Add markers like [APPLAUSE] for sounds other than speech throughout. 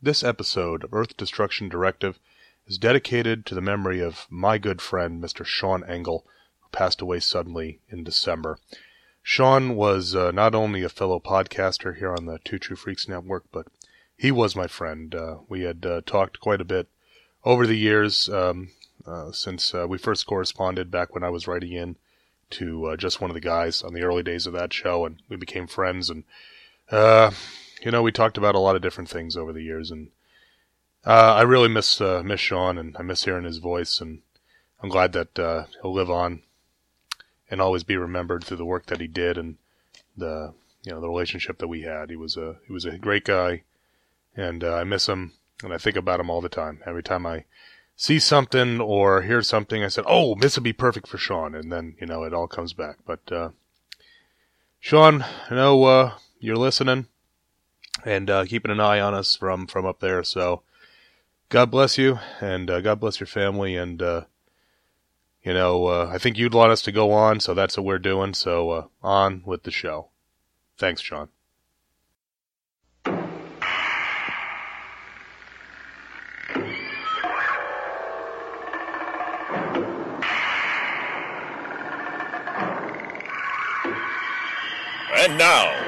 This episode of Earth Destruction Directive is dedicated to the memory of my good friend, Mr. Sean Engel, who passed away suddenly in December. Sean was uh, not only a fellow podcaster here on the Two True Freaks Network, but he was my friend. Uh, we had uh, talked quite a bit over the years um, uh, since uh, we first corresponded back when I was writing in to uh, just one of the guys on the early days of that show, and we became friends. And uh, you know, we talked about a lot of different things over the years, and uh, I really miss uh, miss Sean, and I miss hearing his voice, and I'm glad that uh, he'll live on and always be remembered through the work that he did and the you know the relationship that we had. He was a he was a great guy, and uh, I miss him, and I think about him all the time. Every time I see something or hear something, I said, "Oh, this would be perfect for Sean," and then you know it all comes back. But uh, Sean, I know uh, you're listening and uh, keeping an eye on us from from up there. So God bless you, and uh, God bless your family, and uh, you know uh, I think you'd want us to go on, so that's what we're doing. So uh, on with the show. Thanks, Sean. And now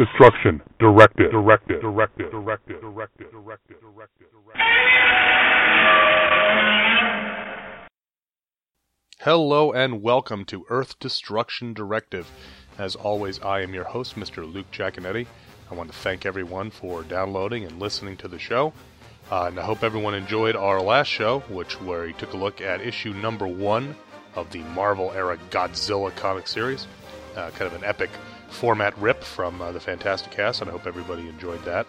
Destruction Directive. Directive. Directive. Directive. Directive. Directive. Directive. Hello and welcome to Earth Destruction Directive. As always, I am your host, Mr. Luke Giaconetti. I want to thank everyone for downloading and listening to the show. Uh, and I hope everyone enjoyed our last show, which where we took a look at issue number one of the Marvel era Godzilla comic series. Uh, kind of an epic format rip from uh, the Fantasticast, and I hope everybody enjoyed that.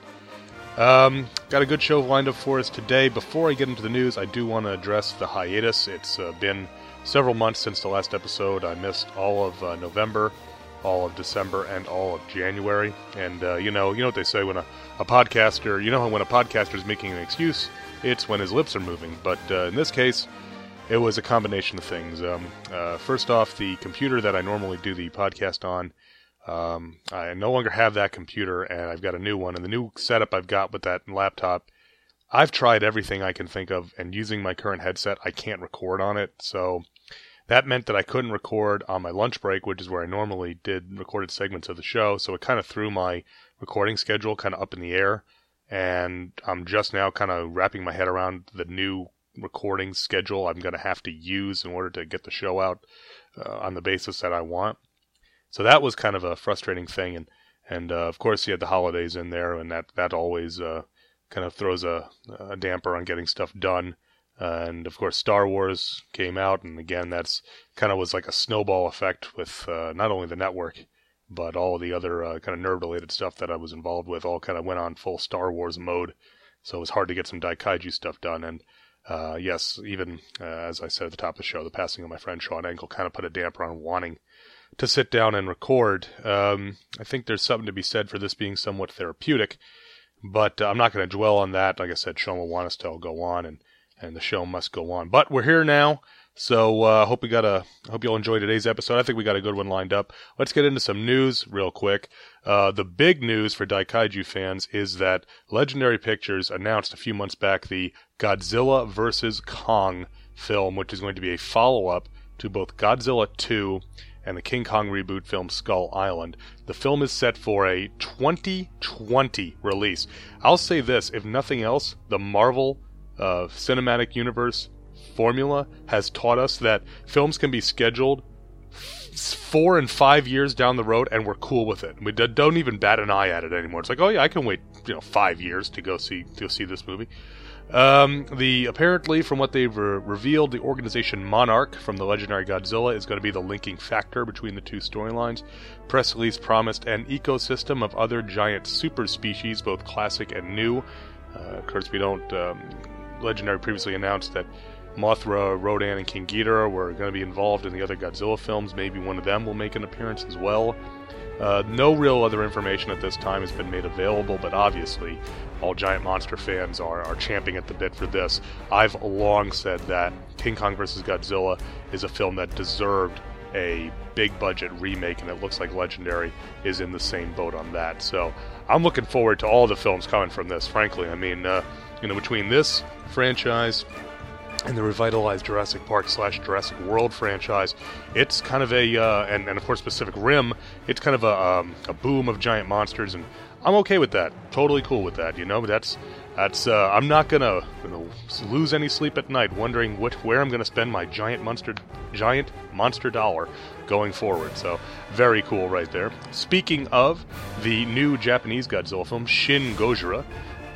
Um, got a good show lined up for us today. Before I get into the news, I do want to address the hiatus. It's uh, been several months since the last episode. I missed all of uh, November, all of December, and all of January. And uh, you know, you know what they say when a, a podcaster, you know, when a podcaster is making an excuse, it's when his lips are moving. But uh, in this case, it was a combination of things. Um, uh, first off, the computer that I normally do the podcast on um, I no longer have that computer, and I've got a new one. And the new setup I've got with that laptop, I've tried everything I can think of, and using my current headset, I can't record on it. So that meant that I couldn't record on my lunch break, which is where I normally did recorded segments of the show. So it kind of threw my recording schedule kind of up in the air. And I'm just now kind of wrapping my head around the new recording schedule I'm going to have to use in order to get the show out uh, on the basis that I want. So that was kind of a frustrating thing, and and uh, of course you had the holidays in there, and that that always uh, kind of throws a, a, damper on getting stuff done. Uh, and of course, Star Wars came out, and again, that's kind of was like a snowball effect with uh, not only the network, but all the other uh, kind of nerd-related stuff that I was involved with. All kind of went on full Star Wars mode, so it was hard to get some Daikaiju stuff done. And uh, yes, even as I said at the top of the show, the passing of my friend Sean Engel kind of put a damper on wanting to sit down and record. Um, I think there's something to be said for this being somewhat therapeutic, but uh, I'm not going to dwell on that. Like I said, Sean will want us to go on, and and the show must go on. But we're here now, so I uh, hope we got a hope you'll enjoy today's episode. I think we got a good one lined up. Let's get into some news real quick. Uh, the big news for Daikaiju fans is that Legendary Pictures announced a few months back the Godzilla vs Kong film, which is going to be a follow up to both Godzilla 2 and the King Kong reboot film Skull Island. The film is set for a 2020 release. I'll say this if nothing else, the Marvel uh, Cinematic Universe formula has taught us that films can be scheduled four and five years down the road and we're cool with it. We don't even bat an eye at it anymore. It's like, oh yeah, I can wait, you know, five years to go see to see this movie. Um, the apparently, from what they've re- revealed, the organization Monarch from the legendary Godzilla is going to be the linking factor between the two storylines. Press release promised an ecosystem of other giant super species, both classic and new, Uh, of course, we don't. Um, Legendary previously announced that Mothra, Rodan, and King Ghidorah were going to be involved in the other Godzilla films. Maybe one of them will make an appearance as well. Uh, no real other information at this time has been made available, but obviously, all giant monster fans are, are champing at the bit for this. I've long said that King Kong vs. Godzilla is a film that deserved a big budget remake, and it looks like Legendary is in the same boat on that. So I'm looking forward to all the films coming from this, frankly. I mean, uh, you know, between this franchise, and the revitalized Jurassic Park slash Jurassic World franchise. It's kind of a, uh, and, and of course Pacific Rim, it's kind of a, um, a boom of giant monsters, and I'm okay with that. Totally cool with that, you know? That's, that's, uh, I'm not gonna, gonna lose any sleep at night wondering what, where I'm gonna spend my giant monster, giant monster dollar going forward. So, very cool right there. Speaking of the new Japanese Godzilla film, Shin Gojira,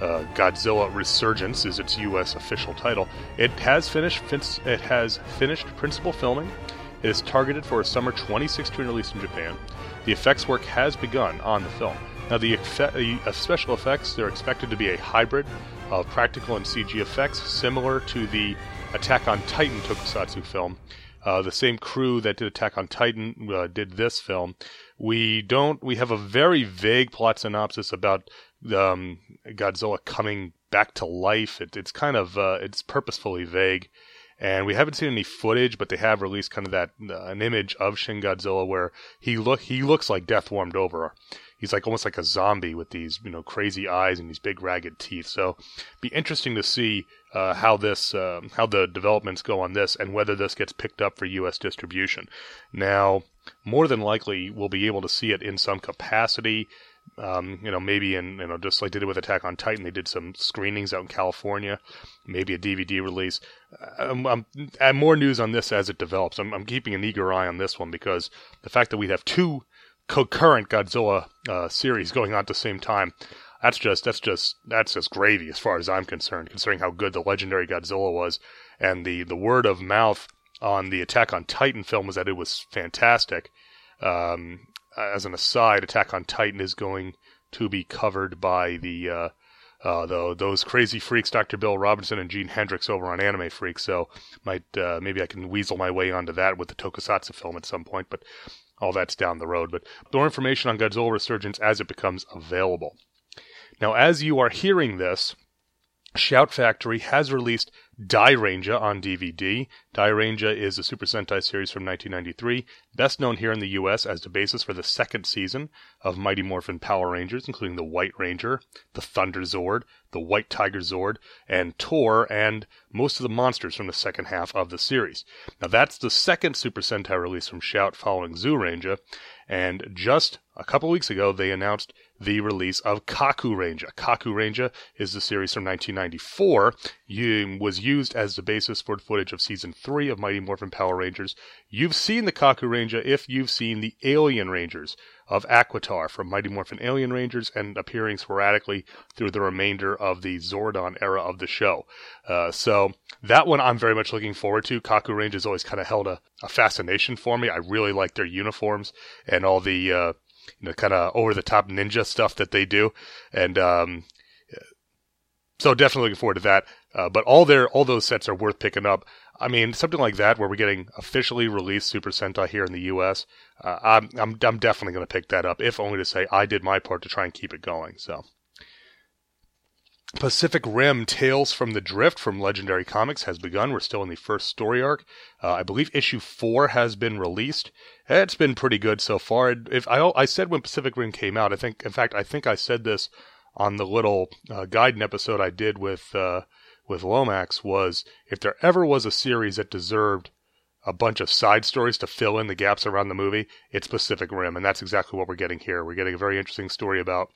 uh, Godzilla Resurgence is its U.S. official title. It has finished. It has finished principal filming. It is targeted for a summer 2016 release in Japan. The effects work has begun on the film. Now, the, the uh, special effects they're expected to be a hybrid of practical and CG effects, similar to the Attack on Titan tokusatsu film. Uh, the same crew that did Attack on Titan uh, did this film. We don't. We have a very vague plot synopsis about um, Godzilla coming back to life. It, it's kind of uh, it's purposefully vague, and we haven't seen any footage, but they have released kind of that uh, an image of Shin Godzilla where he look he looks like death warmed over. He's like almost like a zombie with these you know crazy eyes and these big ragged teeth. So, be interesting to see uh, how this uh, how the developments go on this and whether this gets picked up for U.S. distribution. Now, more than likely, we'll be able to see it in some capacity um, you know, maybe in you know, just like they did it with Attack on Titan, they did some screenings out in California, maybe a DVD release. I'm, I'm, and more news on this as it develops. I'm, I'm, keeping an eager eye on this one because the fact that we have two concurrent Godzilla uh, series going on at the same time, that's just that's just that's just gravy as far as I'm concerned. Considering how good the legendary Godzilla was, and the the word of mouth on the Attack on Titan film was that it was fantastic. Um, as an aside, Attack on Titan is going to be covered by the uh, uh, the, those crazy freaks, Dr. Bill Robinson and Gene Hendricks over on Anime Freak. So might uh, maybe I can weasel my way onto that with the Tokusatsu film at some point, but all that's down the road. But more information on Godzilla Resurgence as it becomes available. Now, as you are hearing this, Shout Factory has released Dairanger on DVD. Dairanger is a Super Sentai series from 1993, best known here in the US as the basis for the second season of Mighty Morphin Power Rangers, including the White Ranger, the Thunder Zord, the White Tiger Zord, and Tor, and most of the monsters from the second half of the series. Now that's the second Super Sentai release from Shout following Zoo Zyuranger, and just a couple weeks ago they announced the release of Kaku Ranger. Kaku Ranger is the series from 1994. You, was used as the basis for footage of season three of Mighty Morphin Power Rangers. You've seen the Kaku Ranger if you've seen the Alien Rangers of Aquitar from Mighty Morphin Alien Rangers and appearing sporadically through the remainder of the Zordon era of the show. Uh, so that one I'm very much looking forward to. Kaku Ranger has always kind of held a, a, fascination for me. I really like their uniforms and all the uh, you know, kind of over the top ninja stuff that they do, and um, so definitely looking forward to that. Uh, but all their all those sets are worth picking up. I mean, something like that where we're getting officially released Super Sentai here in the U.S. Uh, I'm I'm I'm definitely going to pick that up, if only to say I did my part to try and keep it going. So. Pacific Rim Tales from the Drift from Legendary Comics has begun. We're still in the first story arc. Uh, I believe issue four has been released. It's been pretty good so far. If I, I said when Pacific Rim came out, I think, in fact, I think I said this on the little uh, guidance episode I did with uh, with Lomax was if there ever was a series that deserved a bunch of side stories to fill in the gaps around the movie, it's Pacific Rim, and that's exactly what we're getting here. We're getting a very interesting story about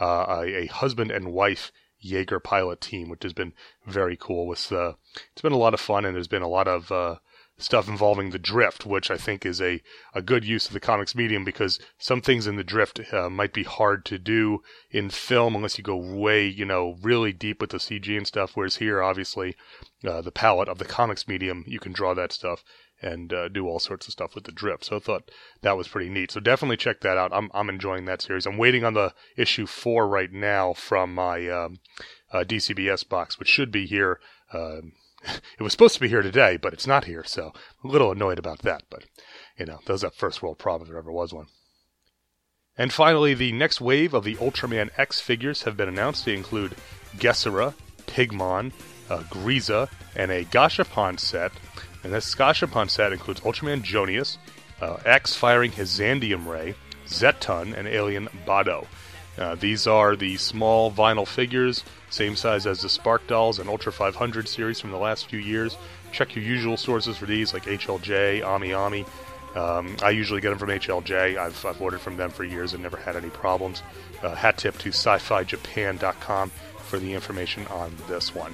uh, a, a, husband and wife Jaeger pilot team, which has been very cool. With uh, it's been a lot of fun, and there's been a lot of uh, stuff involving the drift, which I think is a, a good use of the comics medium because some things in the drift uh, might be hard to do in film unless you go way, you know, really deep with the CG and stuff. Whereas here, obviously, uh, the palette of the comics medium, you can draw that stuff and uh, do all sorts of stuff with the drip. So I thought that was pretty neat. So definitely check that out. I'm I'm enjoying that series. I'm waiting on the issue four right now from my um, uh, DCBS box, which should be here. Um, [LAUGHS] it was supposed to be here today, but it's not here, so I'm a little annoyed about that. But you know, those are first world problem if there ever was one. And finally, the next wave of the Ultraman X figures have been announced. They include Gessera, Pigmon, uh, Griza, and a Gashapon set. And this Gashapon set includes Ultraman Joneus, uh, X firing his Xanadium Ray, Zetton, and Alien Bado. Uh, these are the small vinyl figures, same size as the Spark Dolls and Ultra 500 series from the last few years. Check your usual sources for these, like HLJ, Ami Ami. Um, I usually get them from HLJ. I've, I've ordered from them for years and never had any problems. Uh, hat tip to sci-fi-japan.com for the information on this one.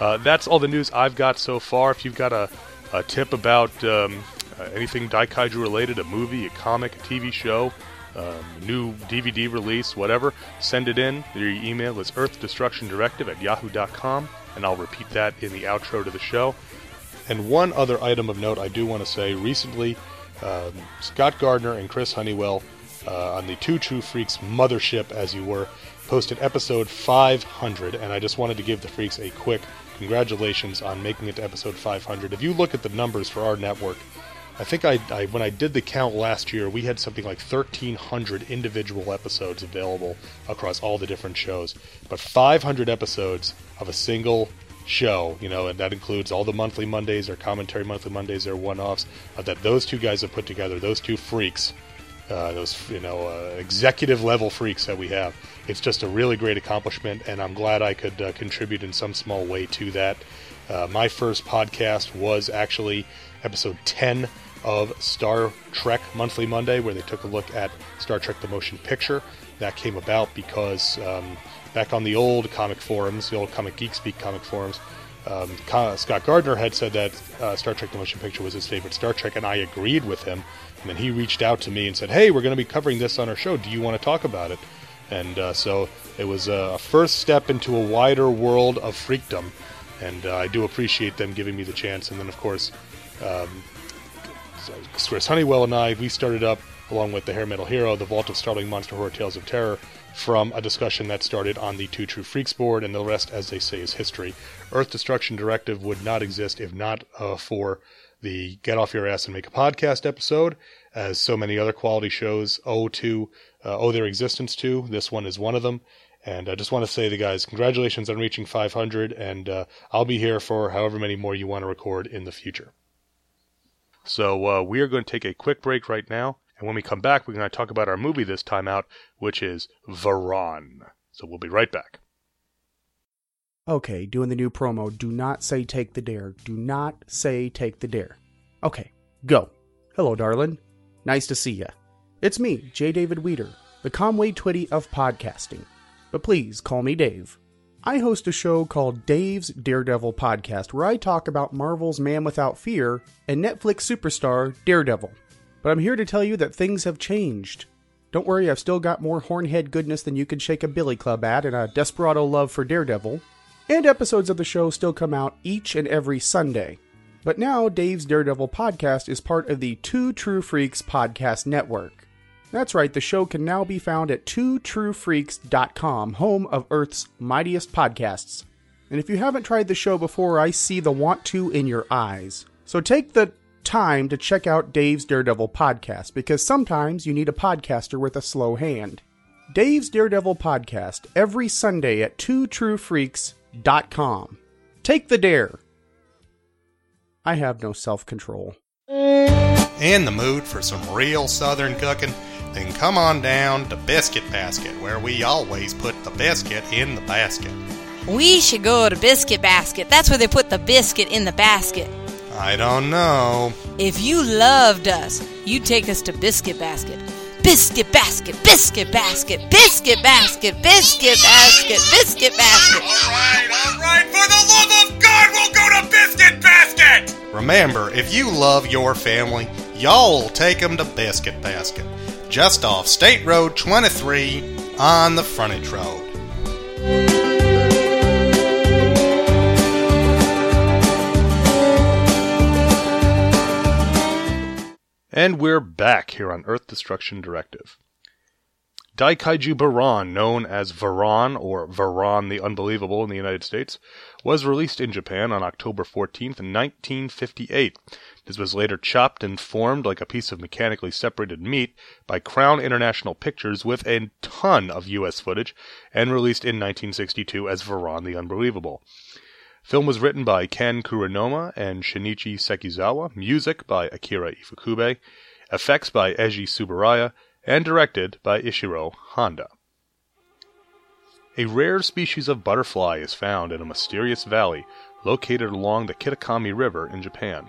Uh, that's all the news I've got so far. If you've got a, a tip about um, uh, anything Daikaiju related, a movie, a comic, a TV show, um, new DVD release, whatever, send it in. Your email is earthdestructiondirective at yahoo.com, and I'll repeat that in the outro to the show. And one other item of note I do want to say recently, um, Scott Gardner and Chris Honeywell uh, on the Two True Freaks mothership, as you were, posted episode 500, and I just wanted to give the freaks a quick congratulations on making it to episode 500. If you look at the numbers for our network, I think I, I, when I did the count last year, we had something like 1,300 individual episodes available across all the different shows. But 500 episodes of a single show, you know, and that includes all the monthly Mondays, or commentary monthly Mondays, or one-offs uh, that those two guys have put together. Those two freaks, uh, those you know uh, executive level freaks that we have. It's just a really great accomplishment, and I'm glad I could uh, contribute in some small way to that. Uh, my first podcast was actually episode 10 of Star Trek Monthly Monday, where they took a look at Star Trek the Motion Picture. That came about because um, back on the old comic forums, the old Comic Geek Speak comic forums, um, Scott Gardner had said that uh, Star Trek the Motion Picture was his favorite Star Trek, and I agreed with him. And then he reached out to me and said, Hey, we're going to be covering this on our show. Do you want to talk about it? And uh, so it was a first step into a wider world of freakdom. And uh, I do appreciate them giving me the chance. And then, of course, um, Chris Honeywell and I, we started up, along with the Hair Metal Hero, the Vault of Startling Monster Horror Tales of Terror, from a discussion that started on the Two True Freaks board, and the rest, as they say, is history. Earth Destruction Directive would not exist if not uh, for the Get Off Your Ass and Make a Podcast episode, as so many other quality shows owe to uh, owe their existence to. This one is one of them. And I just want to say to the guys, congratulations on reaching 500, and uh, I'll be here for however many more you want to record in the future. So uh, we are going to take a quick break right now, and when we come back, we're going to talk about our movie this time out, which is Varan. So we'll be right back. Okay, doing the new promo. Do not say take the dare. Do not say take the dare. Okay, go. Hello, darling. Nice to see ya. It's me, J. David Weter, the Conway Twitty of podcasting. But please call me Dave. I host a show called Dave's Daredevil Podcast where I talk about Marvel's Man Without Fear and Netflix superstar Daredevil. But I'm here to tell you that things have changed. Don't worry, I've still got more hornhead goodness than you could shake a billy club at and a desperado love for Daredevil. And episodes of the show still come out each and every Sunday. But now Dave's Daredevil podcast is part of the Two True Freaks podcast network. That's right, the show can now be found at twotruefreaks.com, home of Earth's mightiest podcasts. And if you haven't tried the show before, I see the want to in your eyes. So take the time to check out Dave's Daredevil podcast because sometimes you need a podcaster with a slow hand. Dave's Daredevil podcast every Sunday at twotruefreaks.com. Take the dare. I have no self control. In the mood for some real southern cooking? then come on down to Biscuit Basket, where we always put the biscuit in the basket. We should go to Biscuit Basket. That's where they put the biscuit in the basket. I don't know. If you loved us, you'd take us to Biscuit Basket. Biscuit Basket, Biscuit Basket, Biscuit Basket, Biscuit Basket, Biscuit Basket. All right, all right, for the love of God, we'll go to Biscuit Basket! Remember, if you love your family, y'all take them to Biscuit Basket just off State Road 23 on the frontage road. And we're back here on Earth Destruction Directive. Daikaiju Varan, known as Varan or Varan the Unbelievable in the United States, was released in Japan on October 14, 1958. This was later chopped and formed like a piece of mechanically separated meat by Crown International Pictures with a ton of US footage and released in 1962 as Varan the Unbelievable. Film was written by Ken Kuronuma and Shinichi Sekizawa, music by Akira Ifukube, effects by Eiji Tsuburaya, and directed by Ishiro Honda. A rare species of butterfly is found in a mysterious valley located along the Kitakami River in Japan,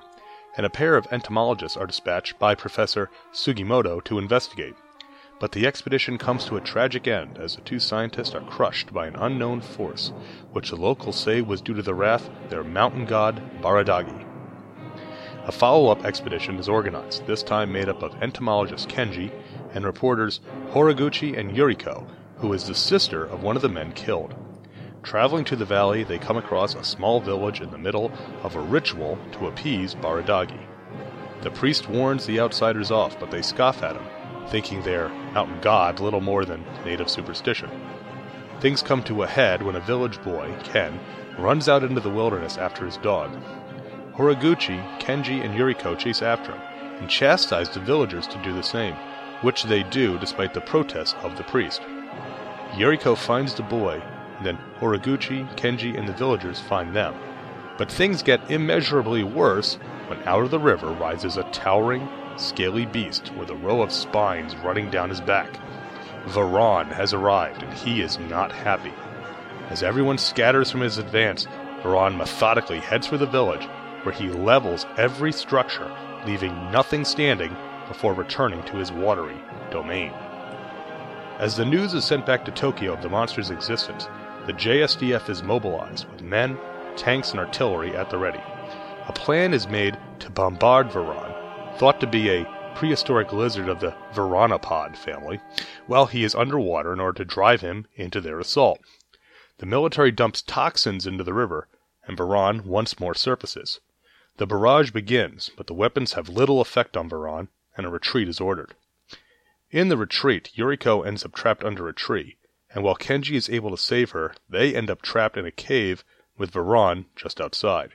and a pair of entomologists are dispatched by Professor Sugimoto to investigate. But the expedition comes to a tragic end as the two scientists are crushed by an unknown force, which the locals say was due to the wrath of their mountain god Baradagi. A follow up expedition is organized, this time made up of entomologist Kenji and reporters Horiguchi and Yuriko, who is the sister of one of the men killed. Traveling to the valley, they come across a small village in the middle of a ritual to appease Baradagi. The priest warns the outsiders off, but they scoff at him, thinking they're mountain god little more than native superstition. Things come to a head when a village boy, Ken, runs out into the wilderness after his dog. Horiguchi, Kenji, and Yuriko chase after him and chastise the villagers to do the same which they do despite the protests of the priest. Yuriko finds the boy, and then Horiguchi, Kenji, and the villagers find them. But things get immeasurably worse when out of the river rises a towering, scaly beast with a row of spines running down his back. Varan has arrived, and he is not happy. As everyone scatters from his advance, Varan methodically heads for the village, where he levels every structure, leaving nothing standing before returning to his watery domain. As the news is sent back to Tokyo of the monster's existence, the JSDF is mobilized with men, tanks, and artillery at the ready. A plan is made to bombard Varan, thought to be a prehistoric lizard of the Varanopod family, while he is underwater in order to drive him into their assault. The military dumps toxins into the river, and Varan once more surfaces. The barrage begins, but the weapons have little effect on Varan, and a retreat is ordered. In the retreat, Yuriko ends up trapped under a tree, and while Kenji is able to save her, they end up trapped in a cave with Varan just outside.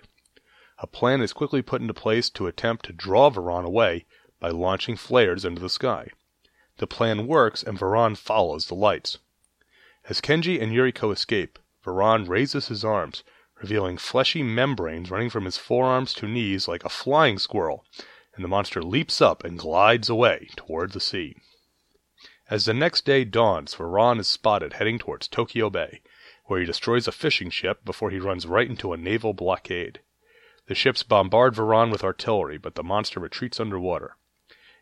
A plan is quickly put into place to attempt to draw Varan away by launching flares into the sky. The plan works, and Varan follows the lights. As Kenji and Yuriko escape, Varan raises his arms, revealing fleshy membranes running from his forearms to knees like a flying squirrel, and the monster leaps up and glides away toward the sea. As the next day dawns, Varan is spotted heading towards Tokyo Bay, where he destroys a fishing ship before he runs right into a naval blockade. The ships bombard Varan with artillery, but the monster retreats underwater.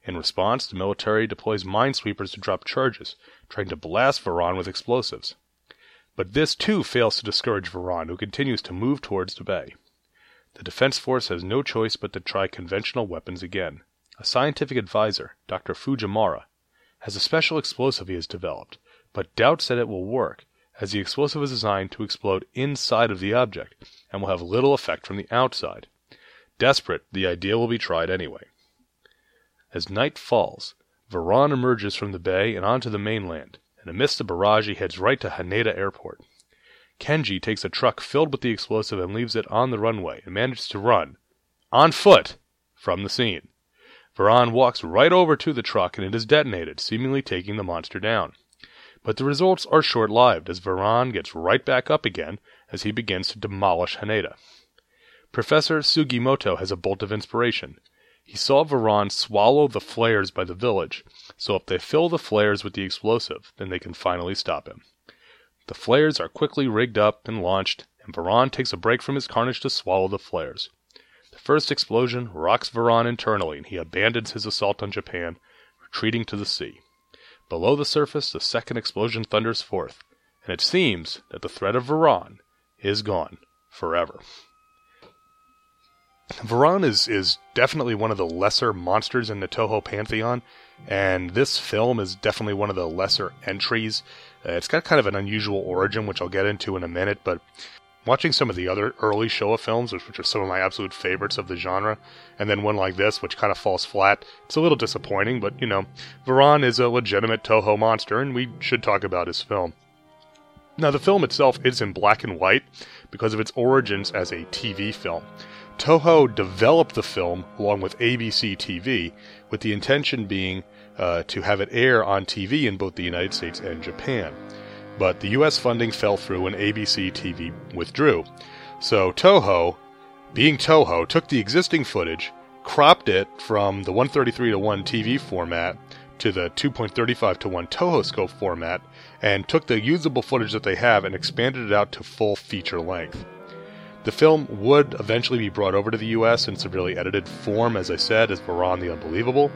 In response, the military deploys minesweepers to drop charges, trying to blast Varan with explosives. But this too fails to discourage Varan, who continues to move towards the bay. The Defense Force has no choice but to try conventional weapons again. A scientific advisor, Dr. Fujimura, has a special explosive he has developed, but doubts that it will work, as the explosive is designed to explode inside of the object and will have little effect from the outside. Desperate, the idea will be tried anyway. As night falls, Varan emerges from the bay and onto the mainland, and amidst the barrage he heads right to Haneda Airport. Kenji takes a truck filled with the explosive and leaves it on the runway and manages to run, on foot, from the scene. Varan walks right over to the truck and it is detonated, seemingly taking the monster down. But the results are short lived as Varan gets right back up again as he begins to demolish Haneda. Professor Sugimoto has a bolt of inspiration. He saw Varan swallow the flares by the village, so if they fill the flares with the explosive, then they can finally stop him. The flares are quickly rigged up and launched, and Varan takes a break from his carnage to swallow the flares. The first explosion rocks Varan internally, and he abandons his assault on Japan, retreating to the sea. Below the surface, the second explosion thunders forth, and it seems that the threat of Varan is gone forever. Varan is, is definitely one of the lesser monsters in the Toho pantheon, and this film is definitely one of the lesser entries uh, it's got kind of an unusual origin, which I'll get into in a minute, but watching some of the other early Showa films, which are some of my absolute favorites of the genre, and then one like this, which kind of falls flat, it's a little disappointing, but you know, Varan is a legitimate Toho monster, and we should talk about his film. Now, the film itself is in black and white because of its origins as a TV film. Toho developed the film along with ABC TV, with the intention being uh, to have it air on TV in both the United States and Japan. But the US funding fell through and ABC TV withdrew. So Toho, being Toho, took the existing footage, cropped it from the 133 to 1 TV format to the 2.35 to 1 Toho scope format, and took the usable footage that they have and expanded it out to full feature length. The film would eventually be brought over to the US in severely edited form, as I said, as Varan the Unbelievable,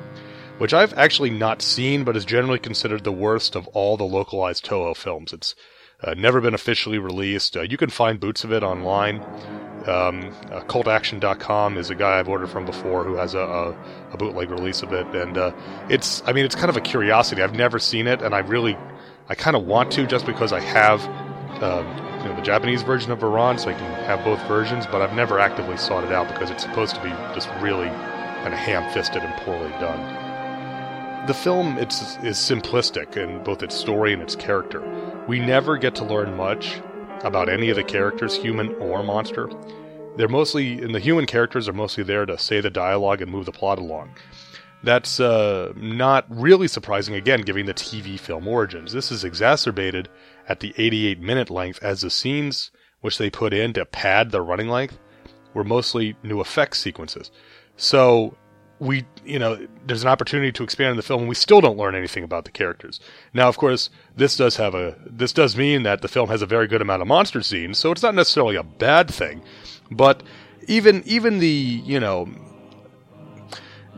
which I've actually not seen but is generally considered the worst of all the localized Toho films. It's uh, never been officially released. Uh, you can find boots of it online. Um, uh, cultaction.com is a guy I've ordered from before who has a, a, a bootleg release of it, and uh, it's I mean it's kind of a curiosity. I've never seen it, and I really I kind of want to just because I have um, you know, the Japanese version of Varan, so I can have both versions. But I've never actively sought it out because it's supposed to be just really kind of ham-fisted and poorly done. The film it's, is simplistic in both its story and its character. We never get to learn much about any of the characters, human or monster. They're mostly, and the human characters are mostly there to say the dialogue and move the plot along. That's uh, not really surprising, again, given the TV film origins. This is exacerbated at the 88 minute length as the scenes which they put in to pad the running length were mostly new effects sequences. So we, you know, there's an opportunity to expand in the film, and we still don't learn anything about the characters. Now, of course, this does have a this does mean that the film has a very good amount of monster scenes, so it's not necessarily a bad thing. But even even the you know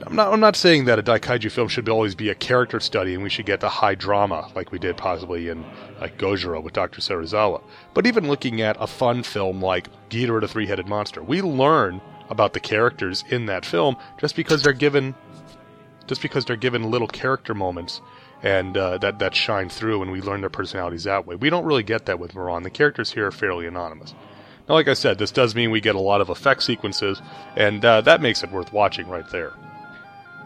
I'm not, I'm not saying that a Daikaiju film should always be a character study and we should get the high drama like we did possibly in like Gojira with Dr. Serizawa. But even looking at a fun film like Ghidorah the Three-Headed Monster, we learn about the characters in that film just because they're given just because they're given little character moments and uh, that that shine through and we learn their personalities that way. We don't really get that with Varan. The characters here are fairly anonymous. Now, like I said, this does mean we get a lot of effect sequences, and uh, that makes it worth watching right there.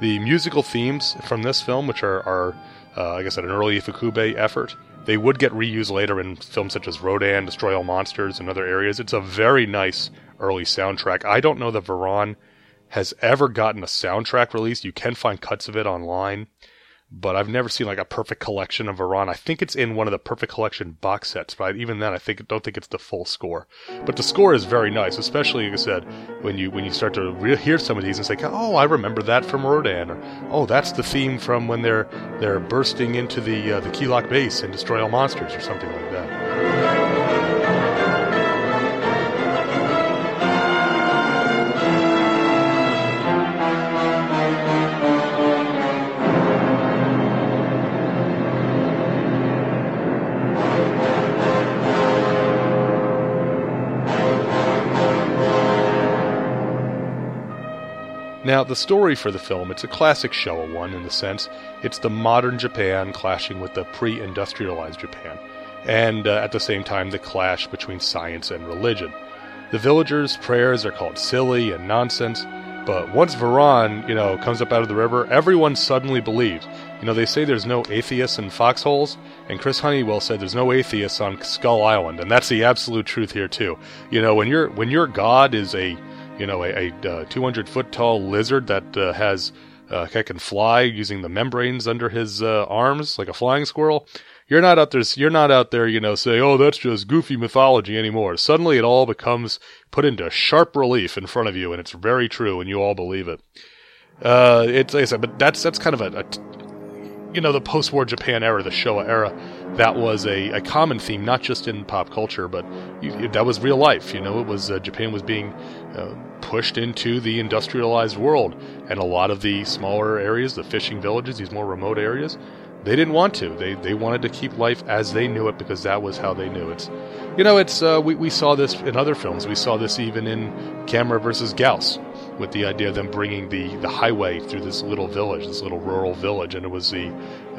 The musical themes from this film, which are, are uh, like I said, an early Ifukube effort, they would get reused later in films such as Rodan, Destroy All Monsters, and other areas. It's a very nice early soundtrack. I don't know that Varan has ever gotten a soundtrack release. You can find cuts of it online but I've never seen like a perfect collection of Varan. I think it's in one of the perfect collection box sets, but even then, I think don't think it's the full score. But the score is very nice, especially like I said when you when you start to re- hear some of these and say, "Oh, I remember that from Rodan," or "Oh, that's the theme from when they're they're bursting into the uh, the Kilaak base and destroy all monsters," or something like that. Now, the story for the film, it's a classic Showa one in the sense it's the modern Japan clashing with the pre industrialized Japan, and uh, at the same time, the clash between science and religion. The villagers' prayers are called silly and nonsense, but once Varan, you know, comes up out of the river, everyone suddenly believes. You know, they say there's no atheists in foxholes, and Chris Honeywell said there's no atheists on Skull Island, and that's the absolute truth here too. You know, when your when your god is a you know, a, a 200 foot tall lizard that uh, has uh, can fly using the membranes under his uh, arms like a flying squirrel. You're not out there. You're not out there. You know, say, "Oh, that's just goofy mythology" anymore. Suddenly, it all becomes put into sharp relief in front of you, and it's very true, and you all believe it. Uh, it's like I said, but that's that's kind of a, a you know, the post-war Japan era, the Showa era, that was a, a common theme, not just in pop culture, but you, that was real life. You know, it was uh, Japan was being uh, pushed into the industrialized world, and a lot of the smaller areas, the fishing villages, these more remote areas, they didn't want to. They they wanted to keep life as they knew it because that was how they knew it. You know, it's uh, we we saw this in other films. We saw this even in Gamera versus Gyaos with the idea of them bringing the, the highway through this little village, this little rural village, and it was the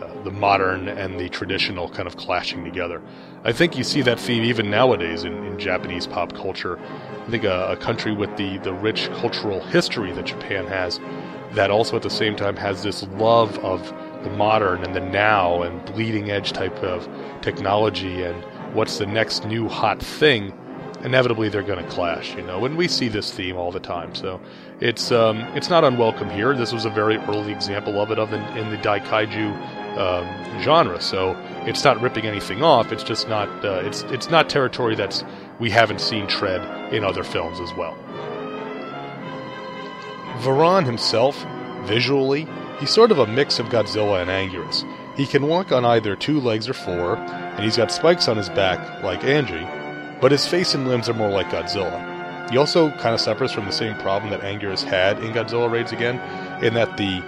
uh, the modern and the traditional kind of clashing together. I think you see that theme even nowadays in, in Japanese pop culture. I think a, a, country with the, the rich cultural history that Japan has, that also at the same time has this love of the modern and the now and bleeding edge type of technology and what's the next new hot thing, inevitably they're going to clash, you know. And we see this theme all the time, so it's um, it's not unwelcome here. This was a very early example of it of in, in the Daikaiju um, genre. So it's not ripping anything off. It's just not uh, it's it's not territory that's we haven't seen tread in other films as well. Varan himself, visually, he's sort of a mix of Godzilla and Anguirus. He can walk on either two legs or four, and he's got spikes on his back like Angie, but his face and limbs are more like Godzilla. He also kind of suffers from the same problem that Anguirus had in Godzilla Raids Again, in that the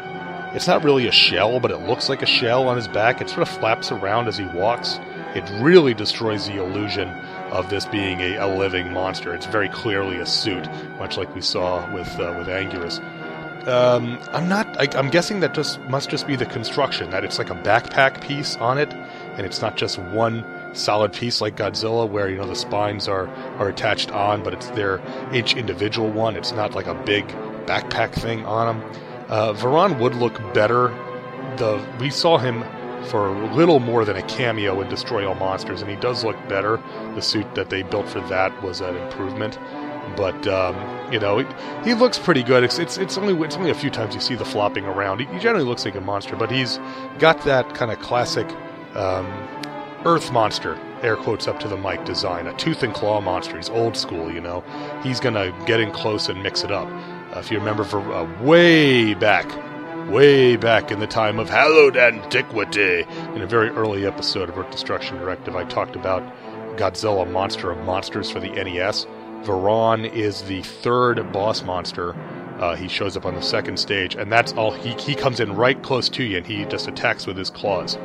it's not really a shell, but it looks like a shell on his back. It sort of flaps around as he walks. It really destroys the illusion of this being a, a living monster. It's very clearly a suit, much like we saw with uh, with Anguirus. Um, I'm not. I, am guessing that just must just be the construction. That it's like a backpack piece on it, and it's not just one solid piece like Godzilla, where you know the spines are are attached on, but it's their each individual one. It's not like a big backpack thing on them. Uh, Varan would look better. The we saw him for a little more than a cameo in Destroy All Monsters, and he does look better. The suit that they built for that was an improvement, but um, you know it, he looks pretty good. It's, it's, it's only it's only a few times you see the flopping around. He, he generally looks like a monster, but he's got that kind of classic um, Earth monster air quotes up to the mic design, a tooth and claw monster. He's old school, you know. He's gonna get in close and mix it up. If you remember, from uh, way back, way back in the time of hallowed antiquity, in a very early episode of Earth Destruction Directive, I talked about Godzilla Monster of Monsters for the NES. Varan is the third boss monster. Uh, he shows up on the second stage, and that's all. He, he comes in right close to you, and he just attacks with his claws.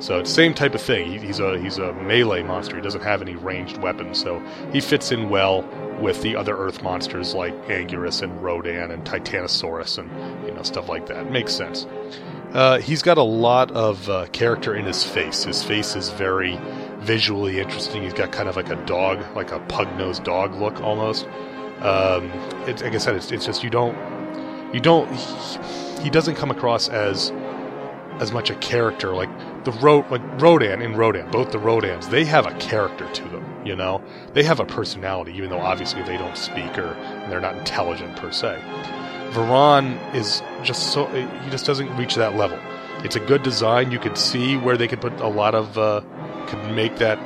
So it's same type of thing. He, he's a he's a melee monster. He doesn't have any ranged weapons, so he fits in well with the other Earth monsters like Anguirus and Rodan and Titanosaurus and you know stuff like that. Makes sense. Uh, he's got a lot of uh, character in his face. His face is very visually interesting. He's got kind of like a dog, like a pug-nosed dog look almost. Um, it, like I said, it's, it's just you don't you don't he, he doesn't come across as as much a character like the Ro- like Rodan in Rodan, both the Rodans, they have a character to them. You know, they have a personality, even though obviously they don't speak or they're not intelligent per se. Varan is just so he just doesn't reach that level. It's a good design. You could see where they could put a lot of uh, could make that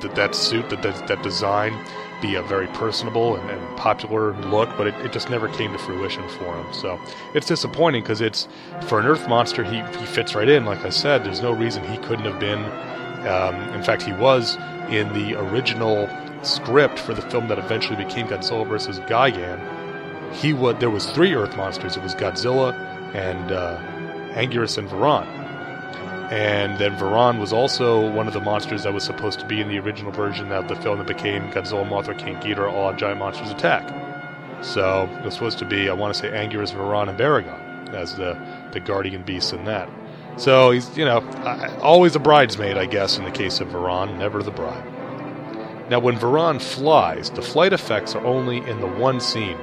that, that suit that, that that design be a very personable and, and popular look, but it, it, just never came to fruition for him. So it's disappointing because it's for an Earth monster, he, he fits right in. Like I said, there's no reason he couldn't have been. Um, in fact, he was in the original script for the film that eventually became Godzilla vs. Gigan. He was there was three Earth monsters. It was Godzilla and uh, Anguirus and Varan. And then Varan was also one of the monsters that was supposed to be in the original version of the film that became Godzilla, Mothra, King Ghidorah, All Giant Monsters Attack. So it was supposed to be, I want to say, Anguirus, Varan, and Baragon as the, the guardian beasts in that. So he's, you know, always a bridesmaid, I guess, in the case of Varan, never the bride. Now, when Varan flies, the flight effects are only in the one scene.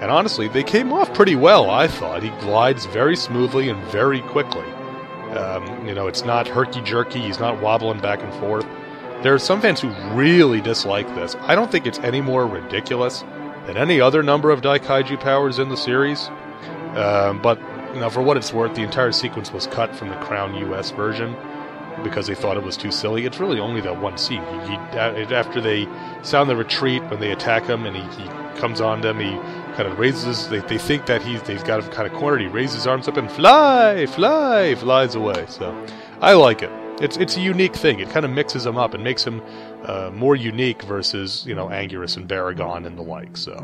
And honestly, they came off pretty well, I thought. He glides very smoothly and very quickly. Um, you know, it's not herky jerky. He's not wobbling back and forth. There are some fans who really dislike this. I don't think it's any more ridiculous than any other number of Daikaiju powers in the series. Um, but you know, for what it's worth, the entire sequence was cut from the Crown US version because they thought it was too silly. It's really only that one scene. He, he, after they sound the retreat, when they attack him, and he, he comes on them, he kind of raises. They, they think that he's they've got him kind of cornered. He raises his arms up and fly, fly, flies away. So I like it. It's it's a unique thing. It kind of mixes him up and makes him uh, more unique versus you know Anguirus and Baragon and the like. So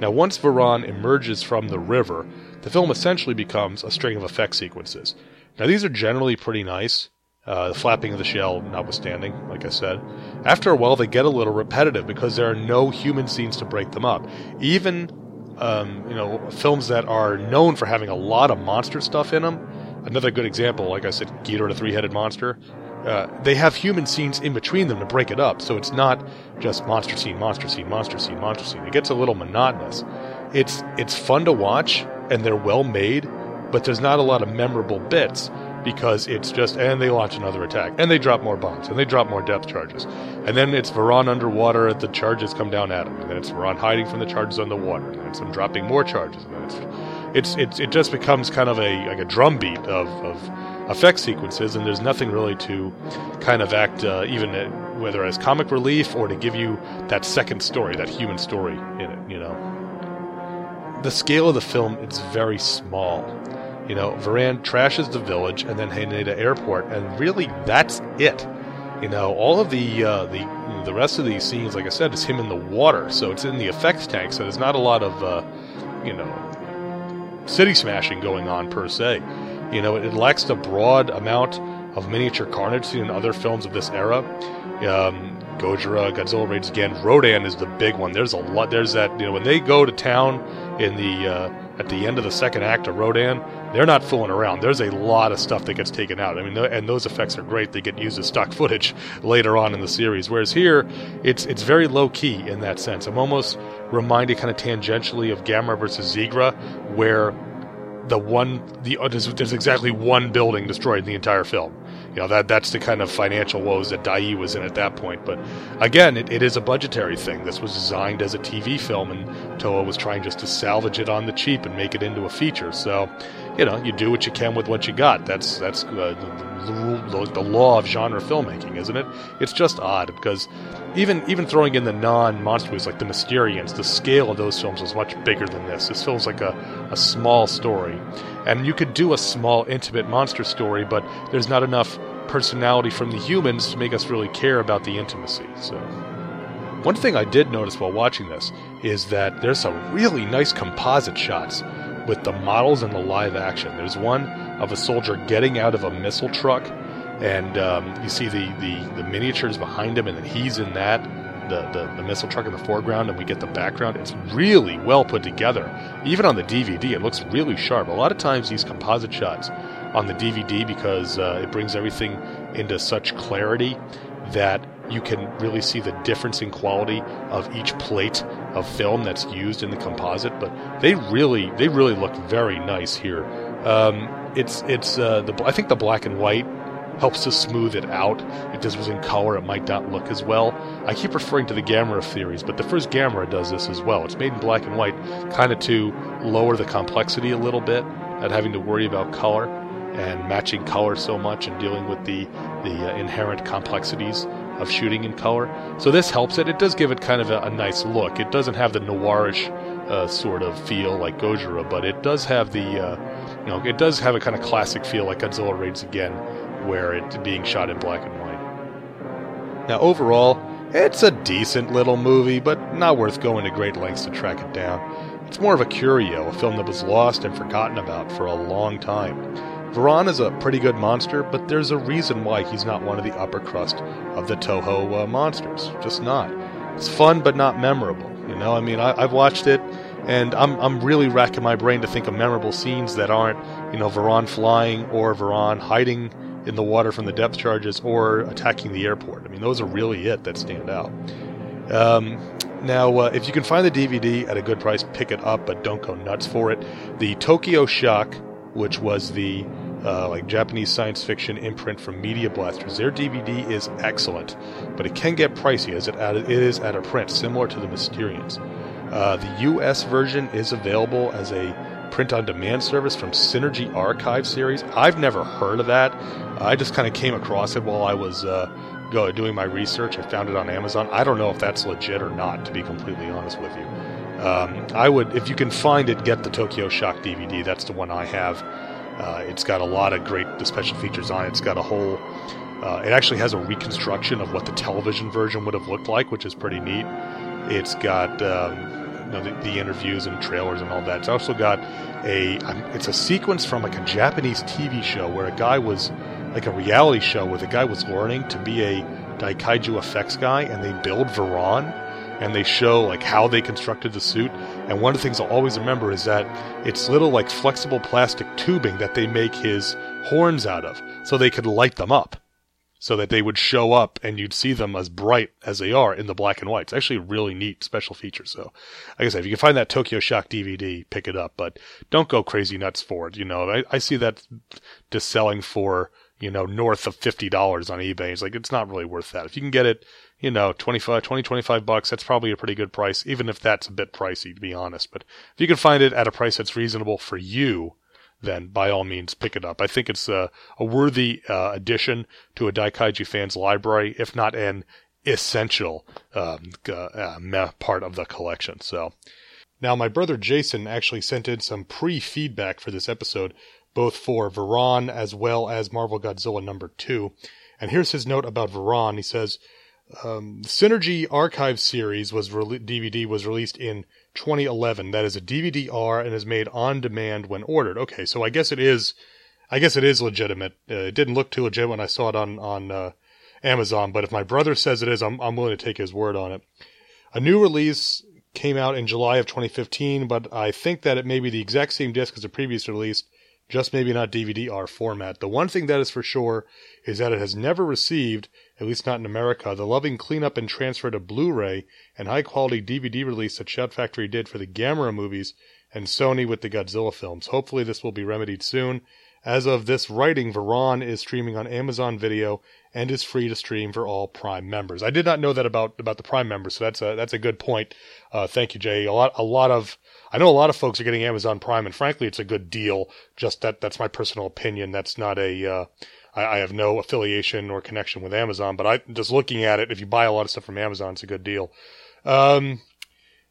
now once Varan emerges from the river, the film essentially becomes a string of effect sequences. Now these are generally pretty nice. Uh, the flapping of the shell notwithstanding, like I said. After a while, they get a little repetitive because there are no human scenes to break them up. Even, um, you know, films that are known for having a lot of monster stuff in them, another good example, like I said, Ghidorah the three-headed monster. Uh, they have human scenes in between them to break it up, so it's not just monster scene, monster scene, monster scene, monster scene. It gets a little monotonous. It's it's fun to watch, and they're well made, but there's not a lot of memorable bits because it's just and they launch another attack and they drop more bombs and they drop more depth charges. And then it's Varan underwater and the charges come down at him and then it's Varan hiding from the charges on the water and then it's him dropping more charges and then it's it's, it's it just becomes kind of a like a drumbeat of, of effect sequences and there's nothing really to kind of act uh, even uh, whether as comic relief or to give you that second story that human story in it you know? The scale of the film it's very small you know, Varan trashes the village and then Haneda Airport, and really that's it. You know, all of the uh, the the rest of these scenes, like I said, is him in the water, so it's in the effects tank, so there's not a lot of uh, you know city smashing going on per se. You know, it, it lacks the broad amount of miniature carnage seen in other films of this era. Um, Gojira, Godzilla raids again. Rodan is the big one. There's a lot. There's that. You know, when they go to town in the uh, at the end of the second act of Rodan, they're not fooling around. There's a lot of stuff that gets taken out. I mean, and those effects are great. They get used as stock [LAUGHS] footage later on in the series. Whereas here, it's it's very low key in that sense. I'm almost reminded kind of tangentially of Gamera versus Zigra, where the one the uh, there's, there's exactly one building destroyed in the entire film you know that that's the kind of financial woes that Daiei was in at that point. But again, it, it is a budgetary thing. This was designed as a TV film, and Toho was trying just to salvage it on the cheap and make it into a feature. So, you know, you do what you can with what you got. That's that's uh, the, the, the law of genre filmmaking, isn't it? It's just odd because even even throwing in the non-monster movies like the Mysterians, the scale of those films was much bigger than this. This feels like a, a small story. And you could do a small, intimate monster story, but there's not enough personality from the humans to make us really care about the intimacy. So, one thing I did notice while watching this is that there's some really nice composite shots with the models and the live action. There's one of a soldier getting out of a missile truck, and um, you see the, the, the miniatures behind him, and then he's in that the, the, the, missile truck in the foreground and we get the background. It's really well put together. Even on the DVD, it looks really sharp. A lot of times, these composite shots on the DVD, because uh, it brings everything into such clarity that you can really see the difference in quality of each plate of film that's used in the composite. But they really, they really look very nice here. Um, it's, it's, uh, the, I think the black and white helps to smooth it out. If this was in color, it might not look as well. I keep referring to the Gamera theories, but the first Gamera does this as well. It's made in black and white, kind of to lower the complexity a little bit, not having to worry about color and matching color so much and dealing with the the uh, inherent complexities of shooting in color. So this helps it. It does give it kind of a, a nice look. It doesn't have the noirish uh, sort of feel like Gojira, but it does have the uh, you know it does have a kind of classic feel like Godzilla Raids Again where it's being shot in black and white. Now, overall, it's a decent little movie, but not worth going to great lengths to track it down. It's more of a curio, a film that was lost and forgotten about for a long time. Varan is a pretty good monster, but there's a reason why he's not one of the upper crust of the Toho uh, monsters. Just not. It's fun, but not memorable. You know, I mean, I, have watched it, and I'm, I'm really racking my brain to think of memorable scenes that aren't, you know, Varan flying or Varan hiding in the water from the depth charges or attacking the airport. I mean, those are really it that stand out. Um, now, uh, if you can find the DVD at a good price, pick it up, but don't go nuts for it. The Tokyo Shock, which was the uh, like Japanese science fiction imprint from Media Blasters, their DVD is excellent, but it can get pricey as it, it is at a print similar to the Mysterians. Uh, the U.S. version is available as a print on demand service from Synergy Archive series. I've never heard of that. I just kind of came across it while I was uh, doing my research. I found it on Amazon. I don't know if that's legit or not, to be completely honest with you. Um, I would, if you can find it, get the Tokyo Shock DVD. That's the one I have. Uh, it's got a lot of great special features on it. It's got a whole. Uh, it actually has a reconstruction of what the television version would have looked like, which is pretty neat. It's got um, know, the, the, interviews and trailers and all that. It's also got a um, it's a sequence from like a Japanese TV show where a guy was like a reality show where the guy was learning to be a Daikaiju effects guy, and they build Varan. and they show like how they constructed the suit. And one of the things I'll always remember is that it's little like flexible plastic tubing that they make his horns out of, so they could light them up so that they would show up and you'd see them as bright as they are in the black and white. It's actually a really neat special feature. So, like I said, if you can find that Tokyo Shock DVD, pick it up, but don't go crazy nuts for it. You know, I, I see that just selling for, you know, north of $50 on eBay. It's like, it's not really worth that. If you can get it, you know, 25, 20, 25 bucks, that's probably a pretty good price, even if that's a bit pricey, to be honest. But if you can find it at a price that's reasonable for you, then by all means pick it up. I think it's a, a worthy uh, addition to a Daikaiju fans library, if not an essential um, uh, part of the collection. So now my brother Jason actually sent in some pre-feedback for this episode, both for Varan as well as Marvel Godzilla number two. And here's his note about Varan. He says, um, Synergy Archive series was re- DVD was released in 2011. That is a DVD-R and is made on demand when ordered. Okay, so I guess it is, I guess it is legitimate. Uh, it didn't look too legit when I saw it on on uh, Amazon, but if my brother says it is, I'm I'm willing to take his word on it. A new release came out in July of 2015, but I think that it may be the exact same disc as the previous release, just maybe not DVD-R format. The one thing that is for sure is that it has never received at least not in America, the loving cleanup and transfer to Blu-ray and high-quality DVD release that Shout Factory did for the Gamera movies and Sony with the Godzilla films. Hopefully this will be remedied soon. As of this writing, Varan is streaming on Amazon Video and is free to stream for all Prime members. I did not know that about about the Prime members, so that's a that's a good point. Uh, thank you, Jay. A lot a lot of I know a lot of folks are getting Amazon Prime, and frankly, it's a good deal. Just that that's my personal opinion. That's not a uh, I, I, have no affiliation or connection with Amazon, but I just looking at it, if you buy a lot of stuff from Amazon, it's a good deal. Um,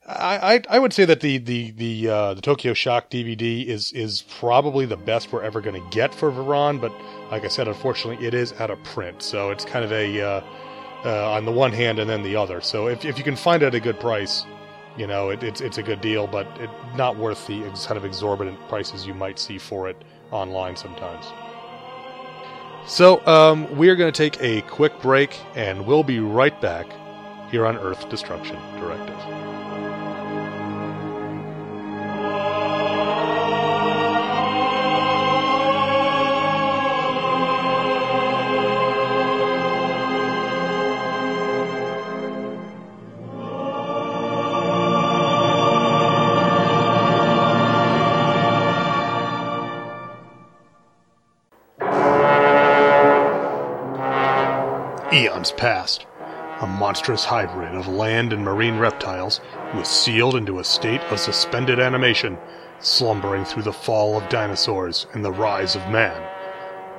I, I, I would say that the the the uh, the Tokyo Shock DVD is is probably the best we're ever going to get for Varan, but like I said, unfortunately, it is out of print, so it's kind of a uh, uh, on the one hand and then the other. So if if you can find it at a good price, you know it, it's it's a good deal, but it, not worth the kind of exorbitant prices you might see for it online sometimes. So, um, we are going to take a quick break, and we'll be right back here on Earth Destruction Directive. Eons passed. A monstrous hybrid of land and marine reptiles was sealed into a state of suspended animation, slumbering through the fall of dinosaurs and the rise of man.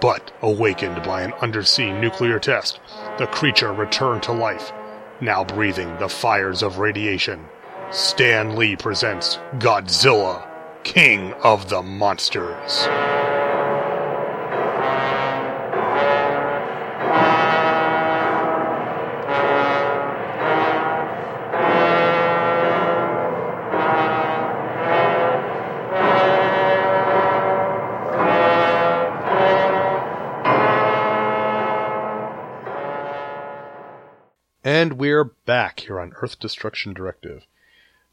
But, awakened by an undersea nuclear test, the creature returned to life, now breathing the fires of radiation. Stan Lee presents Godzilla, King of the Monsters. Here on Earth Destruction Directive.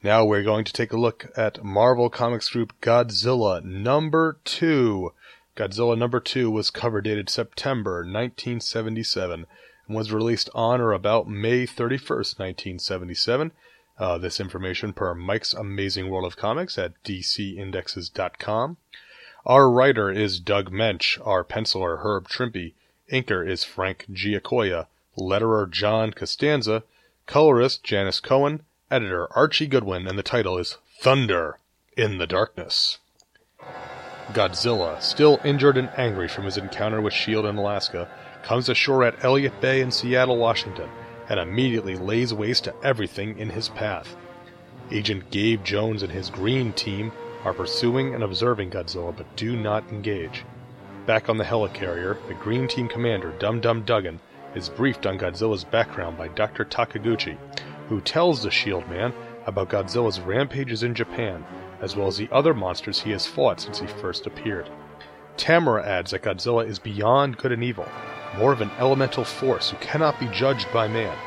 Now we're going to take a look at Marvel Comics Group Godzilla number 2. Godzilla number 2 was cover dated September 1977 and was released on or about May 31st, 1977. Uh, this information per Mike's Amazing World of Comics at dcindexes.com. Our writer is Doug Moench, our penciler Herb Trimpe, inker is Frank Giacoia, letterer John Costanza, colorist Janice Cohen, editor Archie Goodwin, and the title is Thunder in the Darkness. Godzilla, still injured and angry from his encounter with S.H.I.E.L.D. in Alaska, comes ashore at Elliott Bay in Seattle, Washington, and immediately lays waste to everything in his path. Agent Gabe Jones and his green team are pursuing and observing Godzilla but do not engage. Back on the helicarrier, the green team commander, Dum Dum Dugan, is briefed on Godzilla's background by Dr. Takaguchi, who tells the Shield Man about Godzilla's rampages in Japan, as well as the other monsters he has fought since he first appeared. Tamara adds that Godzilla is beyond good and evil, more of an elemental force who cannot be judged by man,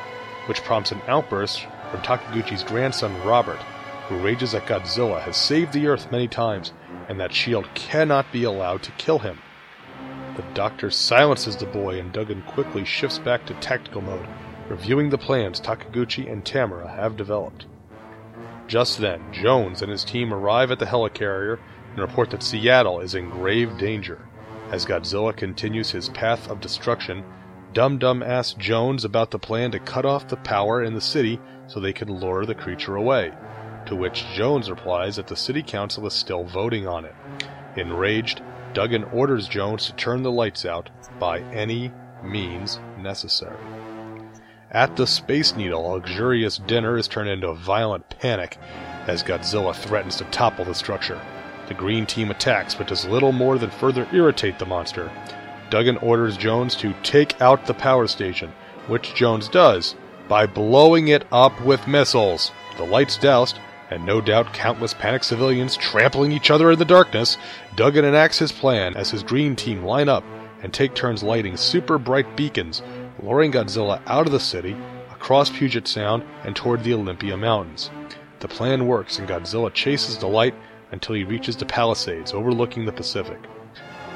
which prompts an outburst from Takaguchi's grandson Robert, who rages that Godzilla has saved the Earth many times and that Shield cannot be allowed to kill him. The doctor silences the boy and Dugan quickly shifts back to tactical mode, reviewing the plans Takaguchi and Tamara have developed. Just then, Jones and his team arrive at the helicarrier and report that Seattle is in grave danger. As Godzilla continues his path of destruction, Dum Dum asks Jones about the plan to cut off the power in the city so they can lure the creature away. To which Jones replies that the city council is still voting on it. Enraged, Dugan orders Jones to turn the lights out by any means necessary. At the Space Needle, a luxurious dinner is turned into a violent panic as Godzilla threatens to topple the structure. The green team attacks, but does little more than further irritate the monster. Dugan orders Jones to take out the power station, which Jones does by blowing it up with missiles. The lights doused, and no doubt countless panicked civilians trampling each other in the darkness, Dugan enacts his plan as his green team line up and take turns lighting super bright beacons, luring Godzilla out of the city, across Puget Sound, and toward the Olympia Mountains. The plan works, and Godzilla chases the light until he reaches the Palisades overlooking the Pacific.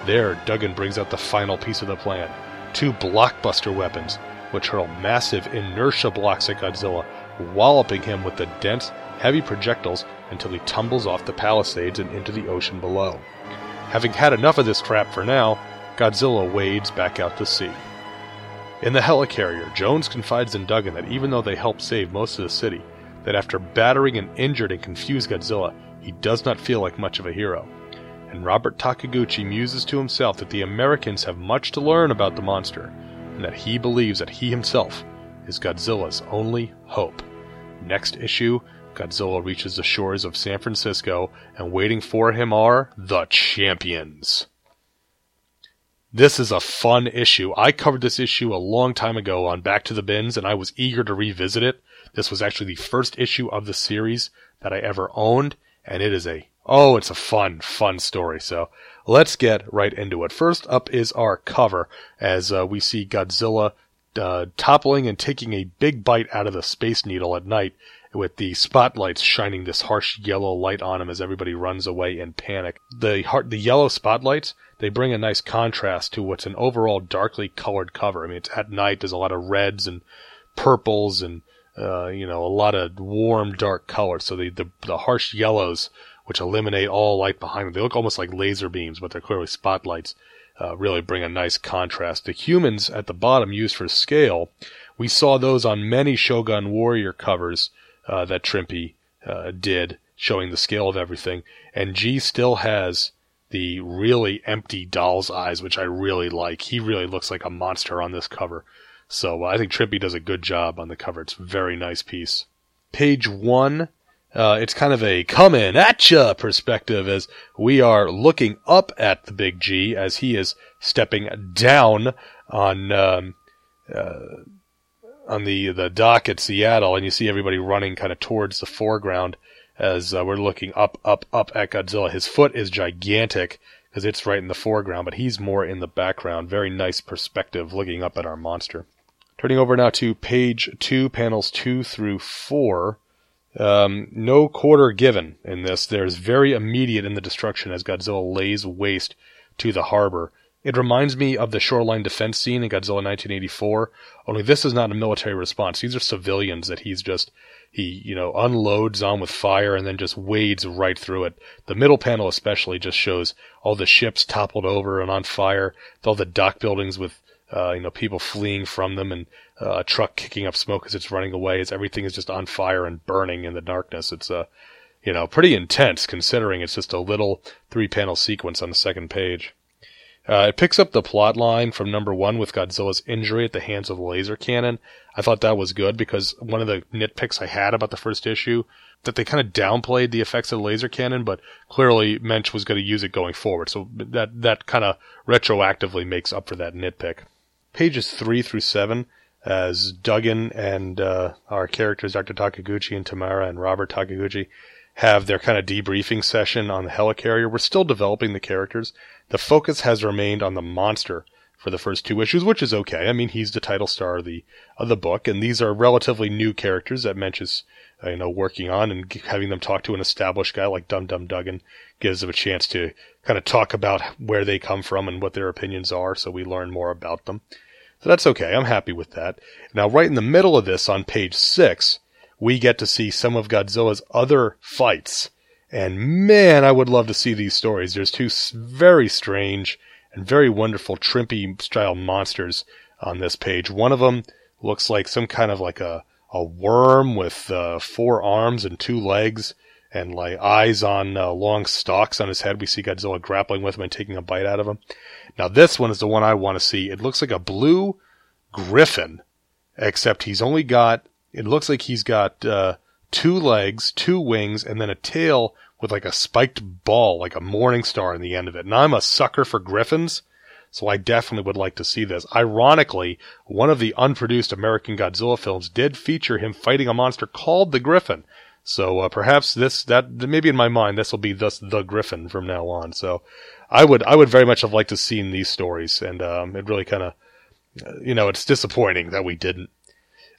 There, Dugan brings out the final piece of the plan two blockbuster weapons, which hurl massive inertia blocks at Godzilla, walloping him with the dense, heavy projectiles until he tumbles off the Palisades and into the ocean below. Having had enough of this crap for now, Godzilla wades back out to sea. In the helicarrier, Jones confides in Dugan that even though they helped save most of the city, that after battering an injured and confused Godzilla, he does not feel like much of a hero. And Robert Takaguchi muses to himself that the Americans have much to learn about the monster, and that he believes that he himself is Godzilla's only hope. Next issue, Godzilla reaches the shores of San Francisco, and waiting for him are the champions. This is a fun issue. I covered this issue a long time ago on Back to the Bins, and I was eager to revisit it. This was actually the first issue of the series that I ever owned, and it is a oh, it's a fun, fun story. So let's get right into it. First up is our cover as uh, we see Godzilla uh, toppling and taking a big bite out of the Space Needle at night, with the spotlights shining this harsh yellow light on him as everybody runs away in panic. The heart, the yellow spotlights they bring a nice contrast to what's an overall darkly colored cover. I mean, it's at night. There's a lot of reds and purples and uh, you know a lot of warm dark colors. So the, the the harsh yellows, which eliminate all light behind them, they look almost like laser beams, but they're clearly spotlights. Uh, really bring a nice contrast. The humans at the bottom used for scale, we saw those on many Shogun Warrior covers uh, that Trimpe uh, did, showing the scale of everything. And G still has the really empty doll's eyes, which I really like. He really looks like a monster on this cover. So uh, I think Trimpe does a good job on the cover. It's a very nice piece. Page one, uh, it's kind of a coming at ya perspective as we are looking up at the big G as he is stepping down on um, uh, on the the dock at Seattle, and you see everybody running kind of towards the foreground as uh, we're looking up, up, up at Godzilla. His foot is gigantic because it's right in the foreground, but he's more in the background. Very nice perspective looking up at our monster. Turning over now to page two, panels two through four. Um, no quarter given in this. There's very immediate in the destruction as Godzilla lays waste to the harbor. It reminds me of the shoreline defense scene in Godzilla 1984, only this is not a military response. These are civilians that he's just he you know unloads on with fire and then just wades right through it. The middle panel especially just shows all the ships toppled over and on fire, all the dock buildings with uh, you know people fleeing from them and uh, a truck kicking up smoke as it's running away. As everything is just on fire and burning in the darkness. It's a uh, you know pretty intense considering it's just a little three panel sequence on the second page. Uh, it picks up the plot line from number one with Godzilla's injury at the hands of the laser cannon. I thought that was good because one of the nitpicks I had about the first issue that they kind of downplayed the effects of the laser cannon, but clearly Moench was going to use it going forward. So that that kind of retroactively makes up for that nitpick. Pages three through seven, as Dugan and uh, our characters, Dr. Takaguchi and Tamara and Robert Takaguchi, have their kind of debriefing session on the helicarrier. We're still developing the characters. The focus has remained on the monster, for the first two issues, which is okay. I mean, he's the title star of the of the book, and these are relatively new characters that Moench is, uh, you know, working on, and having them talk to an established guy like Dum Dum Dugan gives them a chance to kind of talk about where they come from and what their opinions are, so we learn more about them. So that's okay. I'm happy with that. Now, right in the middle of this, on page six, we get to see some of Godzilla's other fights. And man, I would love to see these stories. There's two very strange and very wonderful Trimpe style monsters on this page. One of them looks like some kind of like a, a worm with uh, four arms and two legs and like eyes on uh, long stalks on his head. We see Godzilla grappling with him and taking a bite out of him. Now this one is the one I want to see. It looks like a blue griffin, except he's only got. It looks like he's got uh, two legs, two wings, and then a tail with like a spiked ball, like a morning star in the end of it. And I'm a sucker for griffins, so I definitely would like to see this. Ironically, one of the unproduced American Godzilla films did feature him fighting a monster called the Griffin. So uh, perhaps this that maybe in my mind this will be thus the Griffin from now on. So I would I would very much have liked to have seen these stories, and um, it really kind of you know it's disappointing that we didn't.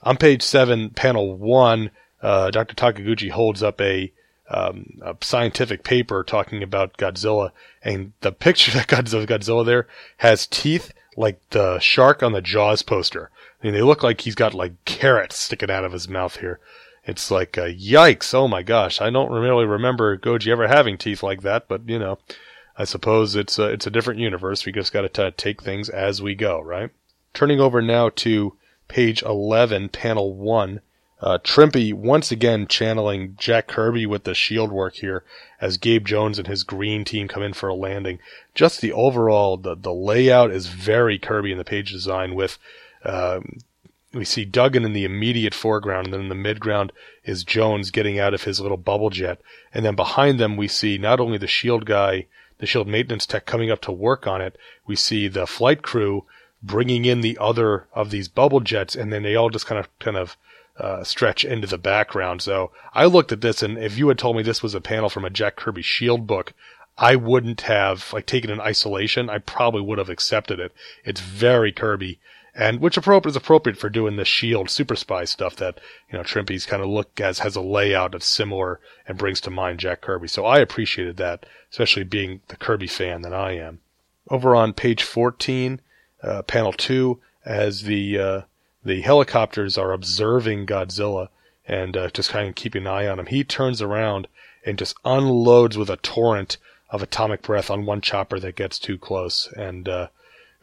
On page seven, panel one, uh, Dr. Takaguchi holds up a um, a scientific paper talking about Godzilla, and the picture [LAUGHS] that Godzilla, Godzilla there has teeth like the shark on the Jaws poster. I mean, they look like he's got like carrots sticking out of his mouth here. It's like, uh, yikes! Oh my gosh, I don't really remember Goji ever having teeth like that, but you know, I suppose it's a, it's a different universe. We just got to take things as we go, right? Turning over now to page 11, panel 1. Uh, Trimpe once again channeling Jack Kirby with the shield work here as Gabe Jones and his green team come in for a landing. Just the overall, the, the layout is very Kirby in the page design with, um, we see Dugan in the immediate foreground and then in the midground is Jones getting out of his little bubble jet. And then behind them we see not only the shield guy, the shield maintenance tech coming up to work on it, we see the flight crew bringing in the other of these bubble jets and then they all just kind of, kind of, uh, stretch into the background. So I looked at this, and if you had told me this was a panel from a Jack Kirby Shield book, I wouldn't have like taken in isolation. I probably would have accepted it. It's very Kirby, and which appropriate is appropriate for doing the Shield Super Spy stuff that you know Trimpe's kind of look as has a layout of similar and brings to mind Jack Kirby. So I appreciated that, especially being the Kirby fan that I am. Over on page 14, uh, panel two, as the uh, the helicopters are observing Godzilla and uh, just kind of keeping an eye on him. He turns around and just unloads with a torrent of atomic breath on one chopper that gets too close. And uh,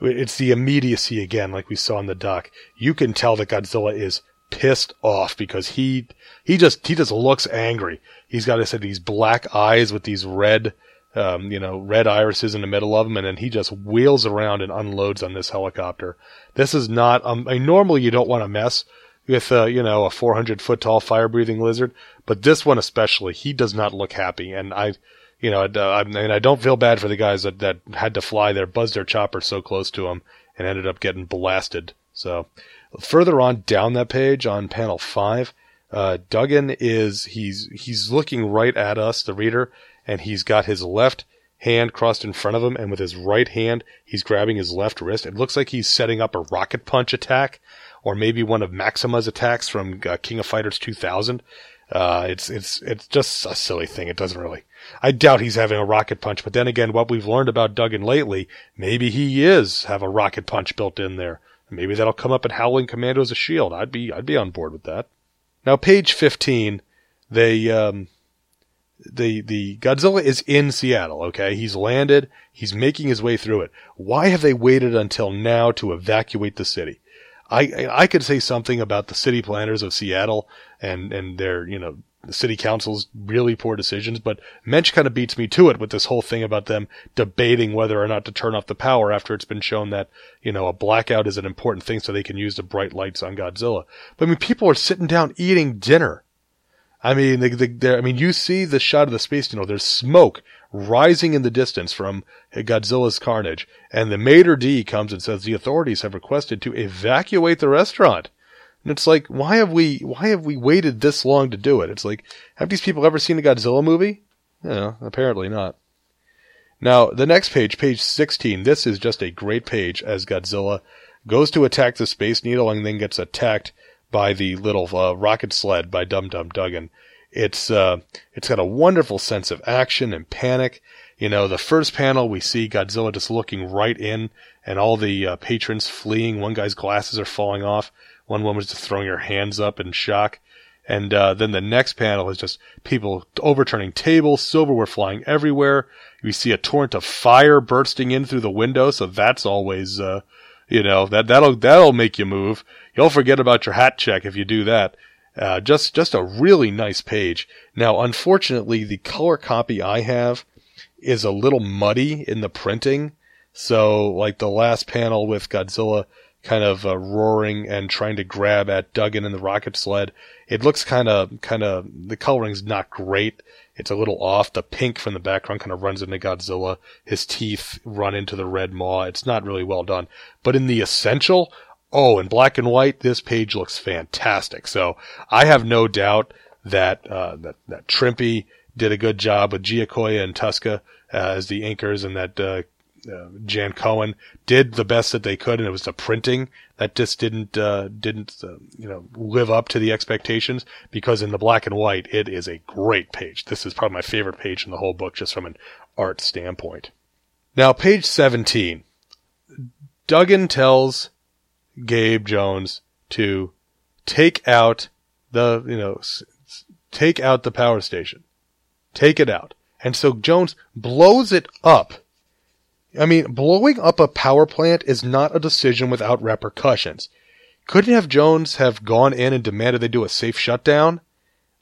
it's the immediacy again, like we saw in the dock. You can tell that Godzilla is pissed off because he he just he just looks angry. He's got said these black eyes with these red um, you know, red irises in the middle of him, and then he just wheels around and unloads on this helicopter. This is not, um, I mean, normally you don't want to mess with, uh, you know, a 400 foot tall fire breathing lizard, but this one especially, he does not look happy. And I, you know, uh, I mean, I don't feel bad for the guys that, that had to fly there, buzzed their chopper so close to him, and ended up getting blasted. So, further on down that page on panel five, uh, Dugan is, he's, he's looking right at us, the reader, and he's got his left hand crossed in front of him, and with his right hand, he's grabbing his left wrist. It looks like he's setting up a rocket punch attack, or maybe one of Maxima's attacks from uh, King of Fighters 2000. Uh, it's it's it's just a silly thing. It doesn't really. I doubt he's having a rocket punch. But then again, what we've learned about Dugan lately, maybe he is have a rocket punch built in there. Maybe that'll come up in Howling Commando as a shield. I'd be I'd be on board with that. Now, page fifteen, they um, the the Godzilla is in Seattle, okay? He's landed, he's making his way through it. Why have they waited until now to evacuate the city? I I could say something about the city planners of Seattle and and their, you know, the city council's really poor decisions, but Moench kind of beats me to it with this whole thing about them debating whether or not to turn off the power after it's been shown that, you know, a blackout is an important thing so they can use the bright lights on Godzilla. But I mean, people are sitting down eating dinner I mean, the, the, I mean, you see the shot of the space tunnel. There's smoke rising in the distance from Godzilla's carnage, and the maître d' comes and says the authorities have requested to evacuate the restaurant. And it's like, why have we, why have we waited this long to do it? It's like, have these people ever seen a Godzilla movie? No, apparently not. Now, the next page, page 16, this is just a great page as Godzilla goes to attack the Space Needle and then gets attacked by the little uh, rocket sled by Dum Dum Dugan. It's uh, it's got a wonderful sense of action and panic. You know, the first panel we see Godzilla just looking right in, and all the uh, patrons fleeing. One guy's glasses are falling off. One woman's just throwing her hands up in shock. And uh, then the next panel is just people overturning tables, silverware flying everywhere. We see a torrent of fire bursting in through the window, so that's always, uh, you know, that that'll that'll make you move. You'll forget about your hat check if you do that. Uh, just just a really nice page. Now, unfortunately, the color copy I have is a little muddy in the printing. So, like the last panel with Godzilla kind of uh, roaring and trying to grab at Dugan in the rocket sled. It looks kind of, kind of, the coloring's not great. It's a little off. The pink from the background kind of runs into Godzilla. His teeth run into the red maw. It's not really well done. But in the essential, oh, in black and white, this page looks fantastic. So I have no doubt that, uh, that, that Trimpe did a good job with Giacoia and Tuska uh, as the inkers and that, uh, uh, Jan Cohen did the best that they could, and it was the printing that just didn't uh, didn't uh, you know live up to the expectations. Because in the black and white, it is a great page. This is probably my favorite page in the whole book, just from an art standpoint. Now, page seventeen, Dugan tells Gabe Jones to take out the you know take out the power station, take it out, and so Jones blows it up I mean, blowing up a power plant is not a decision without repercussions. Couldn't have Jones have gone in and demanded they do a safe shutdown?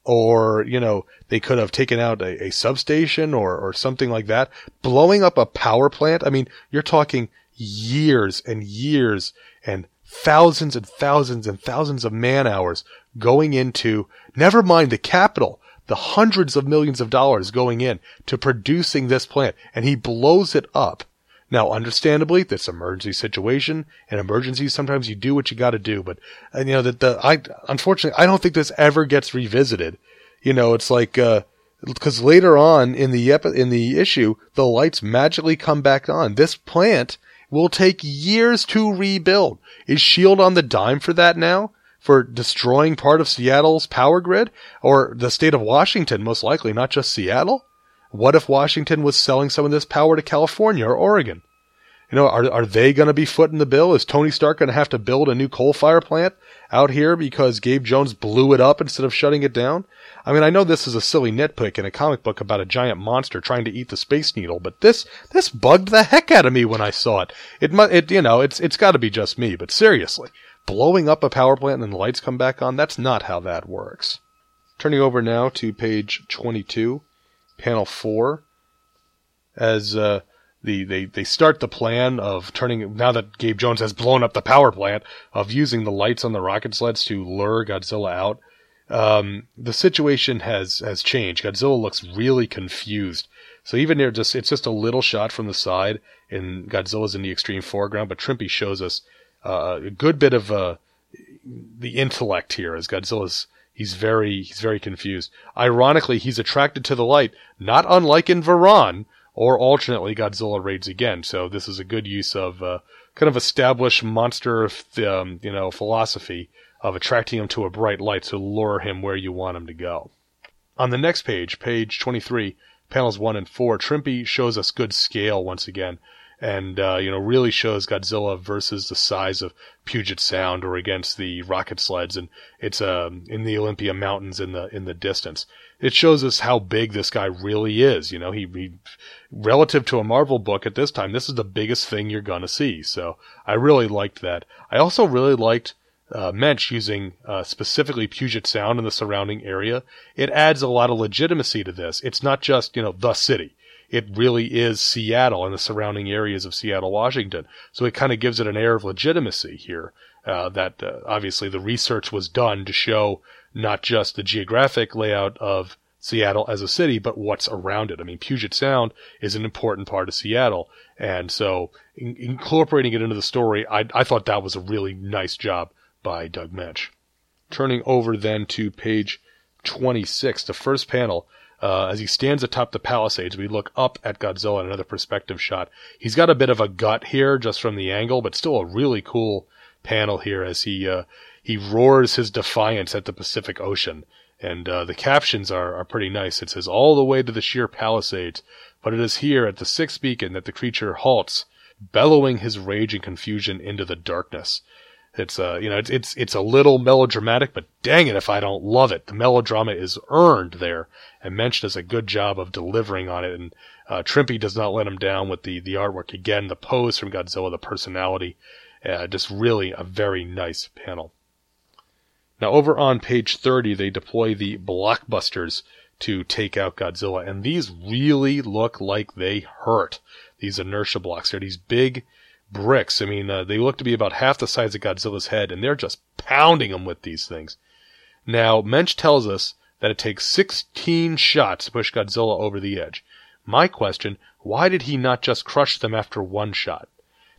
Or, you know, they could have taken out a, a substation or, or something like that. Blowing up a power plant, I mean, you're talking years and years and thousands and thousands and thousands of man hours going into, never mind the capital, the hundreds of millions of dollars going in to producing this plant, and he blows it up now, understandably, this emergency situation, and emergencies, sometimes you do what you gotta do, but, you know, that the, I, unfortunately, I don't think this ever gets revisited. You know, it's like, uh, because later on in the epi- in the issue, the lights magically come back on. This plant will take years to rebuild. Is Shield on the dime for that now? For destroying part of Seattle's power grid? Or the state of Washington, most likely, not just Seattle? What if Washington was selling some of this power to California or Oregon? You know, are, are they going to be footing the bill? Is Tony Stark going to have to build a new coal fire plant out here because Gabe Jones blew it up instead of shutting it down? I mean, I know this is a silly nitpick in a comic book about a giant monster trying to eat the space needle, but this, this bugged the heck out of me when I saw it. It it, you know, it's, it's gotta be just me, but seriously, blowing up a power plant and then the lights come back on, that's not how that works. Turning over now to page 22 panel four as uh, the they they start the plan of turning now that Gabe Jones has blown up the power plant of using the lights on the rocket sleds to lure Godzilla out. Um, the situation has has changed. Godzilla looks really confused. So even there, just it's just a little shot from the side, and Godzilla's in the extreme foreground. But Trimpe shows us uh, a good bit of uh, the intellect here as Godzilla's He's very he's very confused. Ironically, he's attracted to the light, not unlike in Varan, or alternately Godzilla raids again. So this is a good use of uh, kind of established monster um, you know philosophy of attracting him to a bright light to lure him where you want him to go. On the next page, page 23, panels 1 and 4, Trimpe shows us good scale once again and uh, you know really shows Godzilla versus the size of Puget Sound or against the rocket sleds, and it's um, in the Olympia Mountains in the in the distance. It shows us how big this guy really is. You know, he, he relative to a Marvel book at this time, this is the biggest thing you're gonna see. So I really liked that. I also really liked. Uh, Moench using uh, specifically Puget Sound and the surrounding area, it adds a lot of legitimacy to this. It's not just, you know, the city it really is Seattle and the surrounding areas of Seattle, Washington. So it kind of gives it an air of legitimacy here. Uh, that uh, obviously the research was done to show not just the geographic layout of Seattle as a city, but what's around it. I mean, Puget Sound is an important part of Seattle, and so in- incorporating it into the story, I, I thought that was a really nice job by Doug Moench. Turning over then to page 26, the first panel, uh, as he stands atop the Palisades, we look up at Godzilla in another perspective shot. He's got a bit of a gut here just from the angle, but still a really cool panel here as he uh, he roars his defiance at the Pacific Ocean. And uh, the captions are, are pretty nice. It says, all the way to the sheer Palisades, but it is here at the sixth beacon that the creature halts, bellowing his rage and confusion into the darkness. It's uh, you know, it's it's it's a little melodramatic, but dang it if I don't love it. The melodrama is earned there, and Moench does a good job of delivering on it. And uh, Trimpe does not let him down with the the artwork again, the pose from Godzilla, the personality, uh, just really a very nice panel. Now over on page thirty, they deploy the blockbusters to take out Godzilla, and these really look like they hurt. These inertia blocks, they're these big bricks. I mean, uh, they look to be about half the size of Godzilla's head, and they're just pounding him with these things. Now, Moench tells us that it takes 16 shots to push Godzilla over the edge. My question, why did he not just crush them after one shot?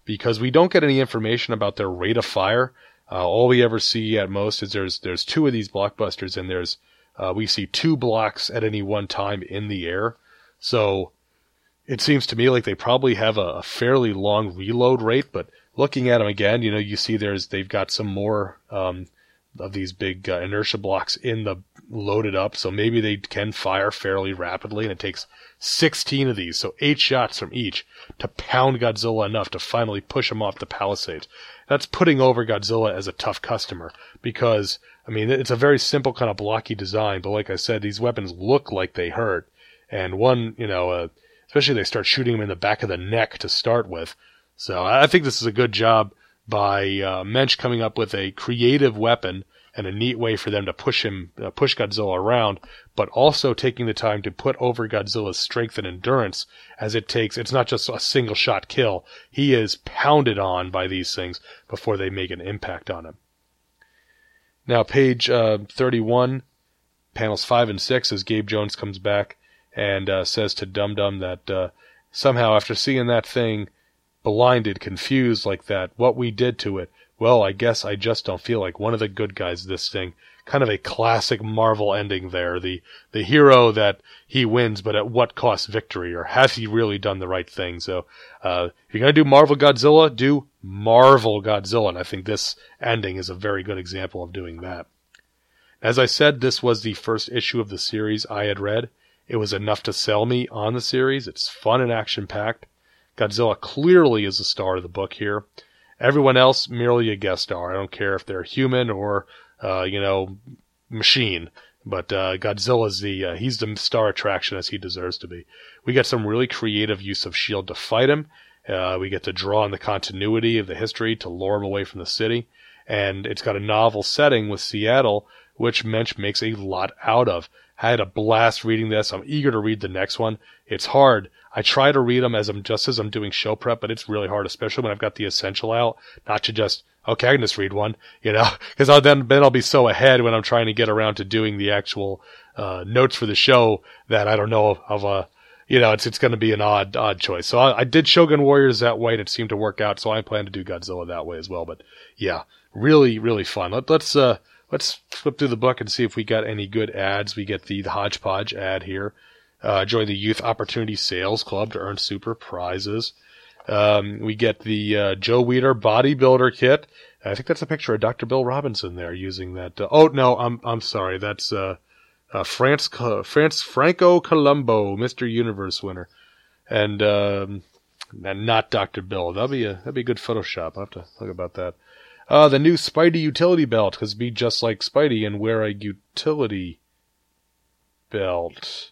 Because we don't get any information about their rate of fire. Uh, all we ever see at most is there's there's two of these blockbusters, and there's uh, we see two blocks at any one time in the air. So it seems to me like they probably have a, fairly long reload rate, but looking at them again, you know, you see there's they've got some more um, of these big uh, inertia blocks in the loaded up, so maybe they can fire fairly rapidly, and it takes 16 of these, so eight shots from each to pound Godzilla enough to finally push him off the palisades. That's putting over Godzilla as a tough customer because I mean it's a very simple kind of blocky design, but like I said, these weapons look like they hurt, and one, you know, uh, especially they start shooting him in the back of the neck to start with. So I think this is a good job by uh, Moench coming up with a creative weapon and a neat way for them to push him, uh, push Godzilla around, but also taking the time to put over Godzilla's strength and endurance as it takes, it's not just a single shot kill. He is pounded on by these things before they make an impact on him. Now, page uh, 31, panels 5 and 6, as Gabe Jones comes back and uh, says to Dum Dum that uh, somehow after seeing that thing blinded, confused like that, what we did to it, well, I guess I just don't feel like one of the good guys this thing. Kind of a classic Marvel ending there. The the hero that he wins, but at what cost victory? Or has he really done the right thing? So, uh, if you're gonna do Marvel Godzilla, do Marvel Godzilla. And I think this ending is a very good example of doing that. As I said, this was the first issue of the series I had read. It was enough to sell me on the series. It's fun and action packed. Godzilla clearly is the star of the book here. Everyone else merely a guest star. I don't care if they're human or uh, you know machine. But uh, Godzilla's the uh, he's the star attraction as he deserves to be. We get some really creative use of Shield to fight him. Uh, we get to draw on the continuity of the history to lure him away from the city, and it's got a novel setting with Seattle, which Moench makes a lot out of. I had a blast reading this. I'm eager to read the next one. It's hard. I try to read them as I'm just as I'm doing show prep, but it's really hard, especially when I've got the essential out, not to just okay, I can just read one, you know, [LAUGHS] because I'll then then I'll be so ahead when I'm trying to get around to doing the actual uh, notes for the show that I don't know of, of a you know it's it's going to be an odd odd choice. So I, I did Shogun Warriors that way, and it seemed to work out. So I plan to do Godzilla that way as well. But yeah, really really fun. Let, let's uh let's flip through the book and see if we got any good ads. We get the, the hodgepodge ad here. Uh, join the Youth Opportunity Sales Club to earn super prizes. Um, we get the uh, Joe Weider bodybuilder kit. I think that's a picture of Dr. Bill Robinson there using that. Uh, oh no, I'm I'm sorry. That's uh, uh France France Franco Columbu, Mr. Universe winner, and um, not Dr. Bill. That'd be a that'd be a good Photoshop. I'll have to think about that. Uh, the new Spidey utility belt, because be just like Spidey and wear a utility belt.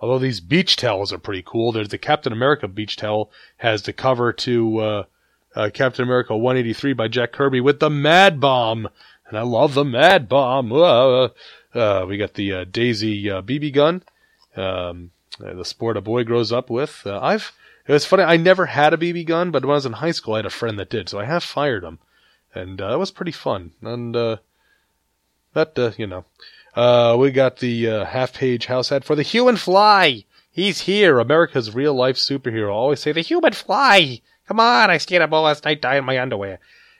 Although these beach towels are pretty cool. There's the Captain America beach towel has the cover to uh, uh, Captain America 183 by Jack Kirby with the Mad Bomb, and I love the Mad Bomb. Uh, uh we got the uh, Daisy BB uh, gun, um, the sport a boy grows up with. I've it was funny. I never had a BB gun, but when I was in high school, I had a friend that did, so I have fired them and uh, was pretty fun. And uh, that uh, you know, uh, we got the uh, half-page house ad for the Human Fly. He's here, America's real-life superhero. always say the Human Fly. Come on, I stayed up all last night dyeing my underwear.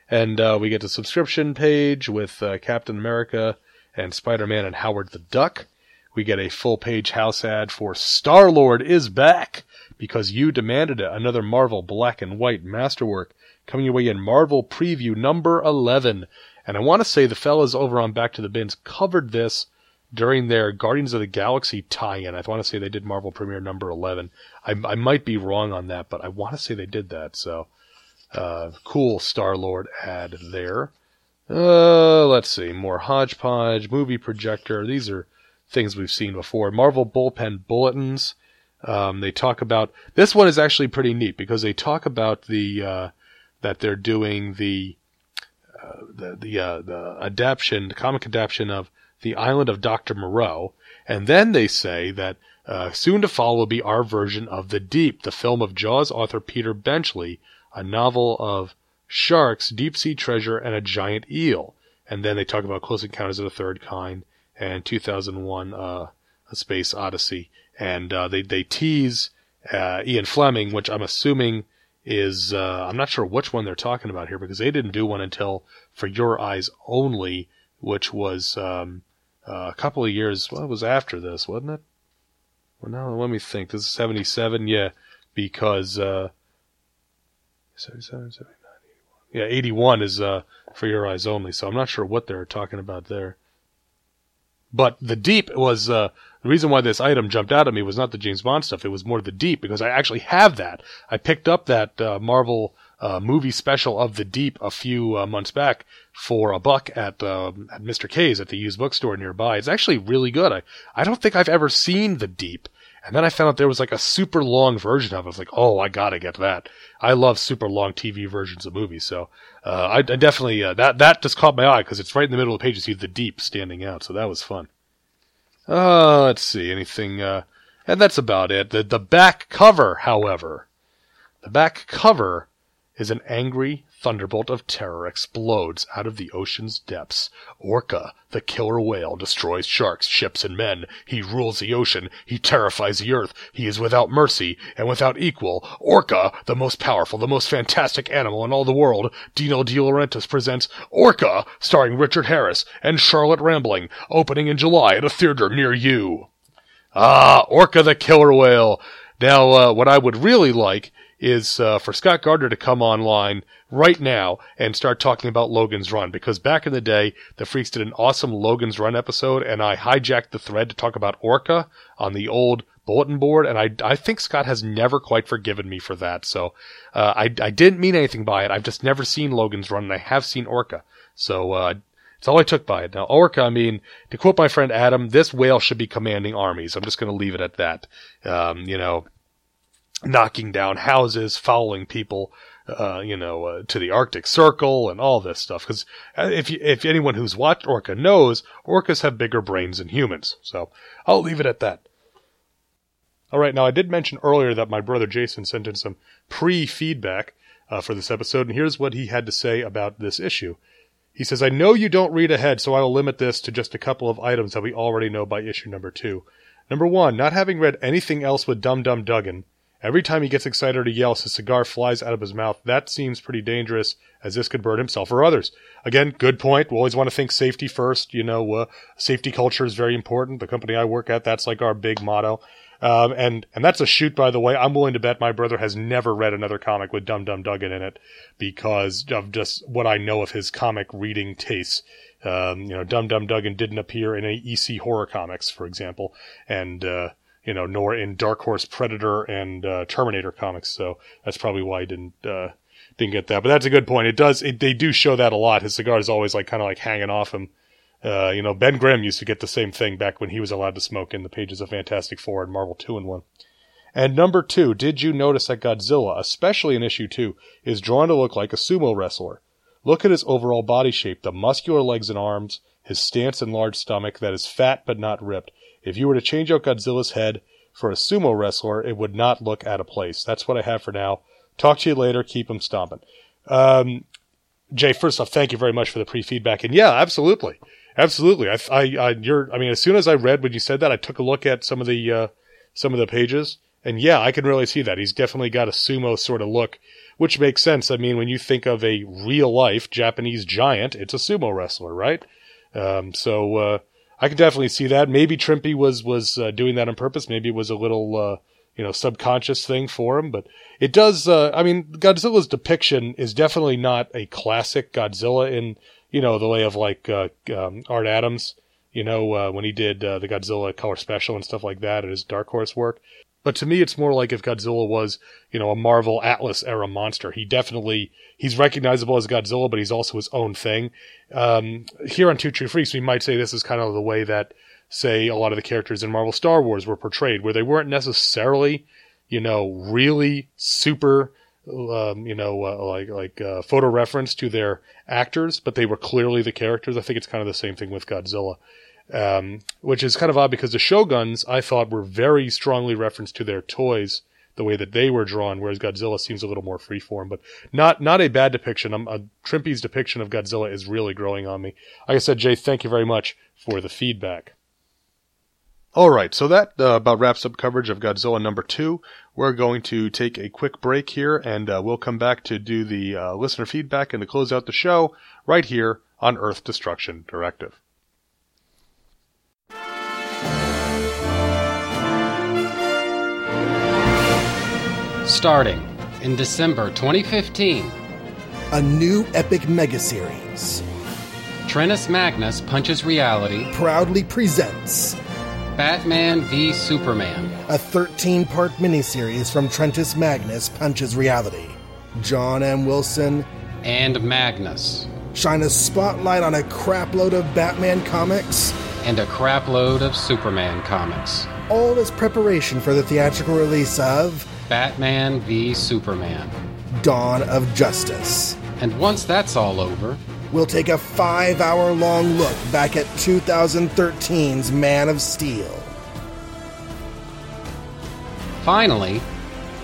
And uh, we get the subscription page with uh, Captain America and Spider Man and Howard the Duck. We get a full page house ad for Star Lord is back because you demanded it. Another Marvel black and white masterwork coming your way in Marvel Preview number 11. And I want to say the fellas over on Back to the Bins covered this during their Guardians of the Galaxy tie-in. I want to say they did Marvel Premiere number 11. I, I might be wrong on that, but I want to say they did that. So, uh, cool Star Lord ad there. Uh, let's see, more hodgepodge, movie projector. These are things we've seen before. Marvel bullpen bulletins. Um, they talk about this one is actually pretty neat because they talk about the uh, that they're doing the uh, the the, uh, the adaptation, the comic adaptation of the Island of Doctor Moreau, and then they say that uh, soon to follow will be our version of The Deep, the film of Jaws author Peter Benchley, a novel of sharks, deep sea treasure, and a giant eel. And then they talk about Close Encounters of the Third Kind and 2001 uh, A Space Odyssey. And uh, they, they tease uh, Ian Fleming, which I'm assuming is, uh, I'm not sure which one they're talking about here because they didn't do one until For Your Eyes Only, which was um, uh, a couple of years, well, it was after this, wasn't it? Well, now let me think. This is 77, yeah, because uh, 77, 79 yeah, 81 is uh, for your eyes only. So I'm not sure what they're talking about there. But the deep was uh, the reason why this item jumped out at me was not the James Bond stuff. It was more the deep because I actually have that. I picked up that uh, Marvel uh, movie special of the deep a few uh, months back for a buck at um, at Mr. K's at the used bookstore nearby. It's actually really good. I I don't think I've ever seen the deep. And then I found out there was like a super long version of it. I was like, oh, I gotta get that. I love super long TV versions of movies. So, uh, I, I, definitely, uh, that, that just caught my eye because it's right in the middle of the page. You see the deep standing out. So that was fun. Uh, let's see. Anything, uh, and that's about it. The, the back cover, however, the back cover is an angry thunderbolt of terror explodes out of the ocean's depths. Orca, the killer whale, destroys sharks, ships, and men. He rules the ocean. He terrifies the earth. He is without mercy and without equal. Orca, the most powerful, the most fantastic animal in all the world. Dino De Laurentiis presents Orca, starring Richard Harris and Charlotte Rampling, opening in July at a theater near you. Ah, Orca the killer whale. Now, uh, what I would really like is uh, for Scott Gardner to come online right now and start talking about Logan's Run because back in the day, the Freaks did an awesome Logan's Run episode, and I hijacked the thread to talk about Orca on the old bulletin board, and I, I think Scott has never quite forgiven me for that. So uh, I, I didn't mean anything by it. I've just never seen Logan's Run, and I have seen Orca. So uh, it's all I took by it. Now, Orca, I mean, to quote my friend Adam, this whale should be commanding armies. I'm just going to leave it at that. Um, you know, knocking down houses, following people, uh, you know, uh, to the Arctic Circle and all this stuff. Because uh, if you, if anyone who's watched Orca knows, orcas have bigger brains than humans. So I'll leave it at that. All right, now I did mention earlier that my brother Jason sent in some pre-feedback uh, for this episode, and here's what he had to say about this issue. He says, I know you don't read ahead, so I will limit this to just a couple of items that we already know by issue number two. Number one, not having read anything else with Dum Dum Dugan, Every time he gets excited or yells, his cigar flies out of his mouth. That seems pretty dangerous, as this could burn himself or others. Again, good point. We always want to think safety first. You know, uh, safety culture is very important. The company I work at, that's like our big motto. Um, and and that's a shoot, by the way. I'm willing to bet my brother has never read another comic with Dum Dum Dugan in it because of just what I know of his comic reading tastes. Um, you know, Dum Dum Dugan didn't appear in any EC horror comics, for example, and uh, you know, nor in Dark Horse Predator and uh, Terminator comics. So that's probably why I didn't uh, didn't get that. But that's a good point. It does. It, they do show that a lot. His cigar is always like kind of like hanging off him. Uh, you know, Ben Grimm used to get the same thing back when he was allowed to smoke in the pages of Fantastic Four and Marvel Two-in-One. And number two, did you notice that Godzilla, especially in issue two, is drawn to look like a sumo wrestler? Look at his overall body shape, the muscular legs and arms, his stance and large stomach that is fat but not ripped. If you were to change out Godzilla's head for a sumo wrestler, it would not look out of place. That's what I have for now. Talk to you later. Keep them stomping. Um, Jay, first off, thank you very much for the pre-feedback. And yeah, absolutely, absolutely. I, I, I, you're, I mean, as soon as I read when you said that, I took a look at some of the, uh, some of the pages, and yeah, I can really see that. He's definitely got a sumo sort of look, which makes sense. I mean, when you think of a real life Japanese giant, it's a sumo wrestler, right? Um, so uh, I can definitely see that. Maybe Trimpe was was uh, doing that on purpose. Maybe it was a little uh, you know subconscious thing for him. But it does. Uh, I mean, Godzilla's depiction is definitely not a classic Godzilla in you know the way of like uh, um, Art Adams. You know uh, when he did uh, the Godzilla color special and stuff like that at his Dark Horse work. But to me, it's more like if Godzilla was, you know, a Marvel Atlas era monster. He definitely he's recognizable as Godzilla, but he's also his own thing. Um, here on Two True Freaks, we might say this is kind of the way that, say, a lot of the characters in Marvel Star Wars were portrayed, where they weren't necessarily, you know, really super, um, you know, uh, like like uh, photo reference to their actors, but they were clearly the characters. I think it's kind of the same thing with Godzilla um, which is kind of odd because the Shoguns I thought were very strongly referenced to their toys, the way that they were drawn, whereas Godzilla seems a little more freeform. But not not a bad depiction. Um, uh, Trimpe's depiction of Godzilla is really growing on me. Like I said, Jay, thank you very much for the feedback. All right, so that uh, about wraps up coverage of Godzilla number two. We're going to take a quick break here, and uh, we'll come back to do the uh, listener feedback and to close out the show right here on Earth Destruction Directive. Starting in December 2015, a new epic mega series. Trentus Magnus Punches Reality proudly presents Batman v Superman, a 13 part miniseries from Trentus Magnus Punches Reality. John M. Wilson and Magnus shine a spotlight on a crapload of Batman comics and a crapload of Superman comics. All as preparation for the theatrical release of Batman v Superman Dawn of Justice. And once that's all over, we'll take a five hour long look back at 2013's Man of Steel. Finally,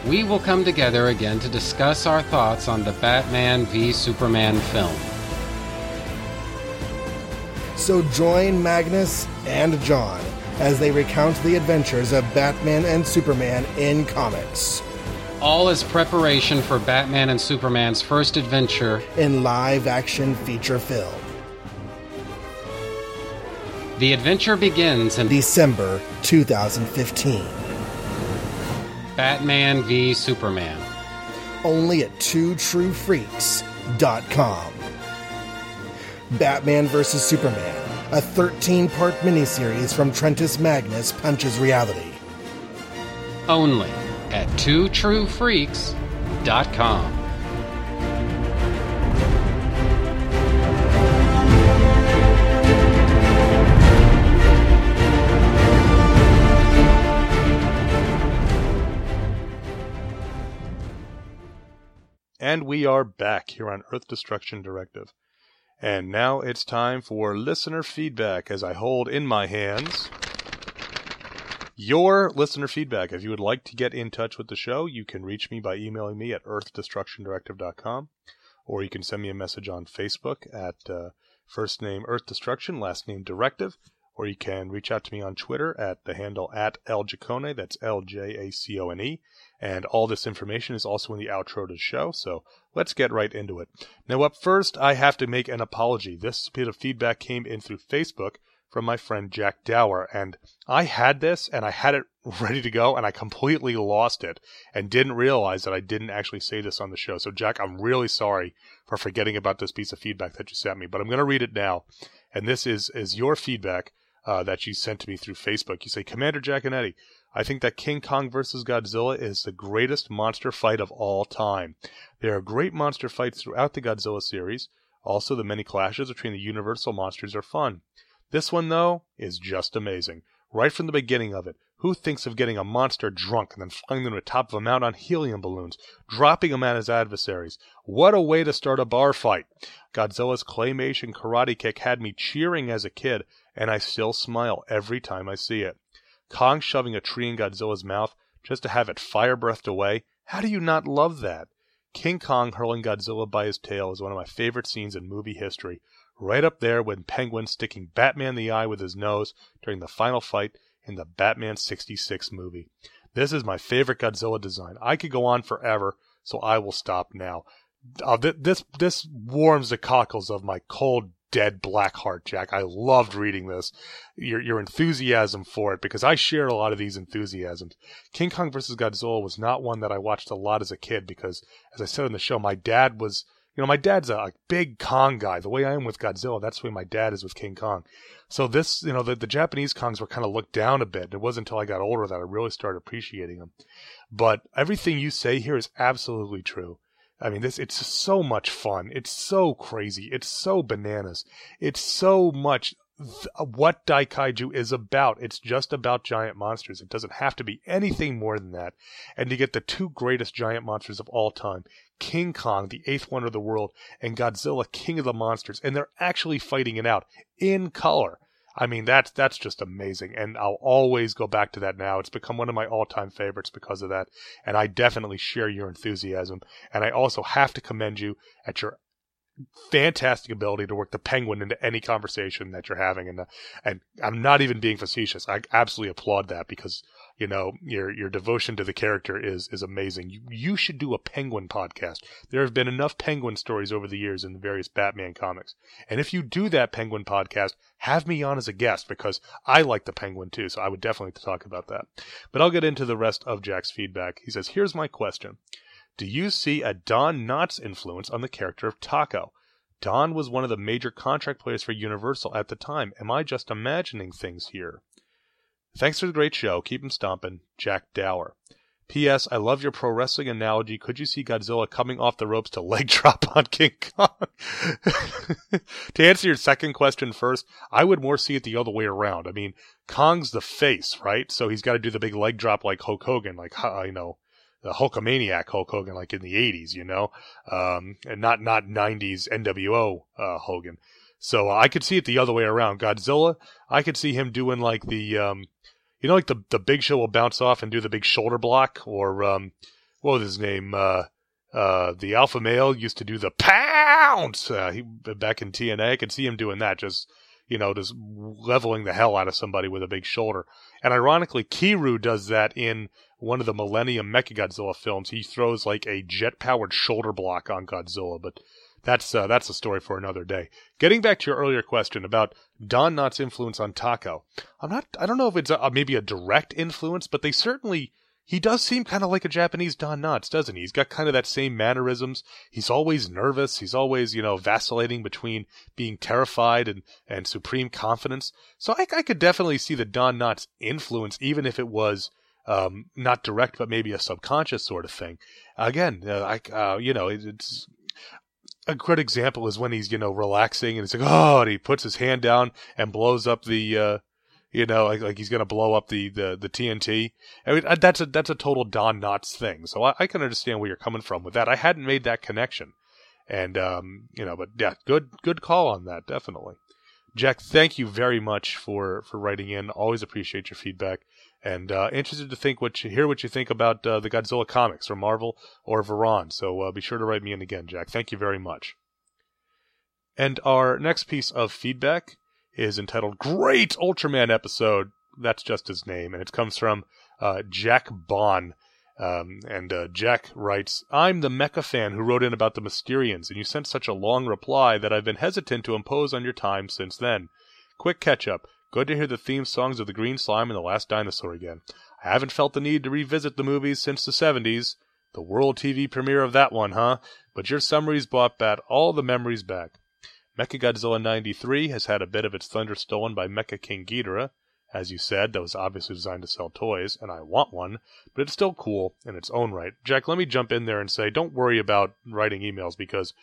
we will come together again to discuss our thoughts on the Batman v Superman film. So join Magnus and John as they recount the adventures of Batman and Superman in comics. All as preparation for Batman and Superman's first adventure in live action feature film. The adventure begins in December 2015. Batman v Superman. Only at twotruefreaks.com. Batman vs. Superman a 13 part miniseries from Trentus Magnus Punches Reality. Only at twotruefreaks.com. And we are back here on Earth Destruction Directive. And now it's time for listener feedback as I hold in my hands your listener feedback. If you would like to get in touch with the show, you can reach me by emailing me at earthdestructiondirective.com or you can send me a message on Facebook at uh, first name Earth Destruction, last name Directive, or you can reach out to me on Twitter at the handle at Jacone. That's L J A C O N E. And all this information is also in the outro to the show, so let's get right into it. Now, up first, I have to make an apology. This bit of feedback came in through Facebook from my friend Jack Dower, and I had this and I had it [LAUGHS] ready to go, and I completely lost it and didn't realize that I didn't actually say this on the show. So, Jack, I'm really sorry for forgetting about this piece of feedback that you sent me, but I'm going to read it now. And this is, is your feedback uh, that you sent to me through Facebook. You say, Commander Giaconetti, I think that King Kong vs. Godzilla is the greatest monster fight of all time. There are great monster fights throughout the Godzilla series. Also, the many clashes between the Universal monsters are fun. This one, though, is just amazing. Right from the beginning of it, who thinks of getting a monster drunk and then flying them to the top of a mount on helium balloons, dropping them at his adversaries? What a way to start a bar fight! Godzilla's claymation karate kick had me cheering as a kid, and I still smile every time I see it. Kong shoving a tree in Godzilla's mouth just to have it fire breathed away. How do you not love that? King Kong hurling Godzilla by his tail is one of my favorite scenes in movie history. Right up there with Penguin sticking Batman the eye with his nose during the final fight in the Batman 66 movie. This is my favorite Godzilla design. I could go on forever, so I will stop now. Uh, th- this this warms the cockles of my cold dead black heart, Jack. I loved reading this. Your your enthusiasm for it because I share a lot of these enthusiasms. King Kong versus Godzilla was not one that I watched a lot as a kid because, as I said on the show, my dad was. You know, my dad's a, a big Kong guy. The way I am with Godzilla, that's the way my dad is with King Kong. So this, you know, the, the Japanese Kongs were kind of looked down a bit. It wasn't until I got older that I really started appreciating them. But everything you say here is absolutely true. I mean, this it's so much fun. It's so crazy. It's so bananas. It's so much th- uh, what Daikaiju is about. It's just about giant monsters. It doesn't have to be anything more than that. And to get the two greatest giant monsters of all time, King Kong, the eighth wonder of the world, and Godzilla, king of the monsters, and they're actually fighting it out in color. I mean, that's that's just amazing, and I'll always go back to that now. It's become one of my all-time favorites because of that, and I definitely share your enthusiasm. And I also have to commend you at your fantastic ability to work the penguin into any conversation that you're having, and uh, and I'm not even being facetious. I absolutely applaud that because you know your your devotion to the character is is amazing. You you should do a penguin podcast. There have been enough penguin stories over the years in the various Batman comics, and if you do that penguin podcast, have me on as a guest because I like the penguin too. So I would definitely talk about that. But I'll get into the rest of Jack's feedback. He says, "Here's my question." Do you see a Don Knotts influence on the character of Tako Don was one of the major contract players for Universal at the time. Am I just imagining things here? Thanks for the great show. Keep them stomping. Jack Dower. P.S. I love your pro wrestling analogy. Could you see Godzilla coming off the ropes to [LAUGHS] leg drop on King Kong? [LAUGHS] to answer your second question first, I would more see it the other way around. I mean, Kong's the face, right? So he's got to do the big leg drop like Hulk Hogan, like, you know, the Hulkamaniac Hulk Hogan, like in the 80s, you know, um, and not, not 90s NWO, uh, Hogan. So uh, I could see it the other way around. Godzilla, I could see him doing like the, um, you know, like the, the big show will bounce off and do the big shoulder block or, um, what was his name? Uh, uh, the alpha male used to do the pounce, uh, he, back in TNA. I could see him doing that, just, you know, just leveling the hell out of somebody with a big shoulder. And ironically, Kiryu does that in one of the Millennium Mechagodzilla films. He throws like a jet powered shoulder block on Godzilla, but that's uh, that's a story for another day. Getting back to your earlier question about Don Knotts' influence on Tako, I'm not. I don't know if it's a, maybe a direct influence, but they certainly. He does seem kind of like a Japanese Don Knotts, doesn't he? He's got kind of that same mannerisms. He's always nervous. He's always, you know, vacillating between being terrified and, and supreme confidence. So I, I could definitely see the Don Knotts influence, even if it was um, not direct, but maybe a subconscious sort of thing. Again, uh, I, uh, you know, it's a good example is when he's you know relaxing and he's like oh and he puts his hand down and blows up the uh you know like, like he's gonna blow up the the, the TNT I mean that's a that's a total Don Knotts thing. So I, I can understand where you're coming from with that. I hadn't made that connection. And um you know but yeah good good call on that definitely. Jack thank you very much for for writing in. Always appreciate your feedback and uh, interested to think what you hear what you think about uh, the Godzilla comics or Marvel or Varan. So uh, be sure to write me in again, Jack. Thank you very much. And our next piece of feedback is entitled "Great Ultraman Episode." That's just his name, and it comes from uh, Jack Bond. Um, and uh, Jack writes, I'm the mecha fan who wrote in about the Mysterians, and you sent such a long reply that I've been hesitant to impose on your time since then. Quick catch up. Good to hear the theme songs of The Green Slime and The Last Dinosaur again. I haven't felt the need to revisit the movies since the 70s. The world TV premiere of that one, huh? But your summaries brought back all the memories back. Mechagodzilla 93 has had a bit of its thunder stolen by Mecha King Ghidorah. As you said, that was obviously designed to sell toys, and I want one, but it's still cool in its own right. Jack, let me jump in there and say, don't worry about writing emails because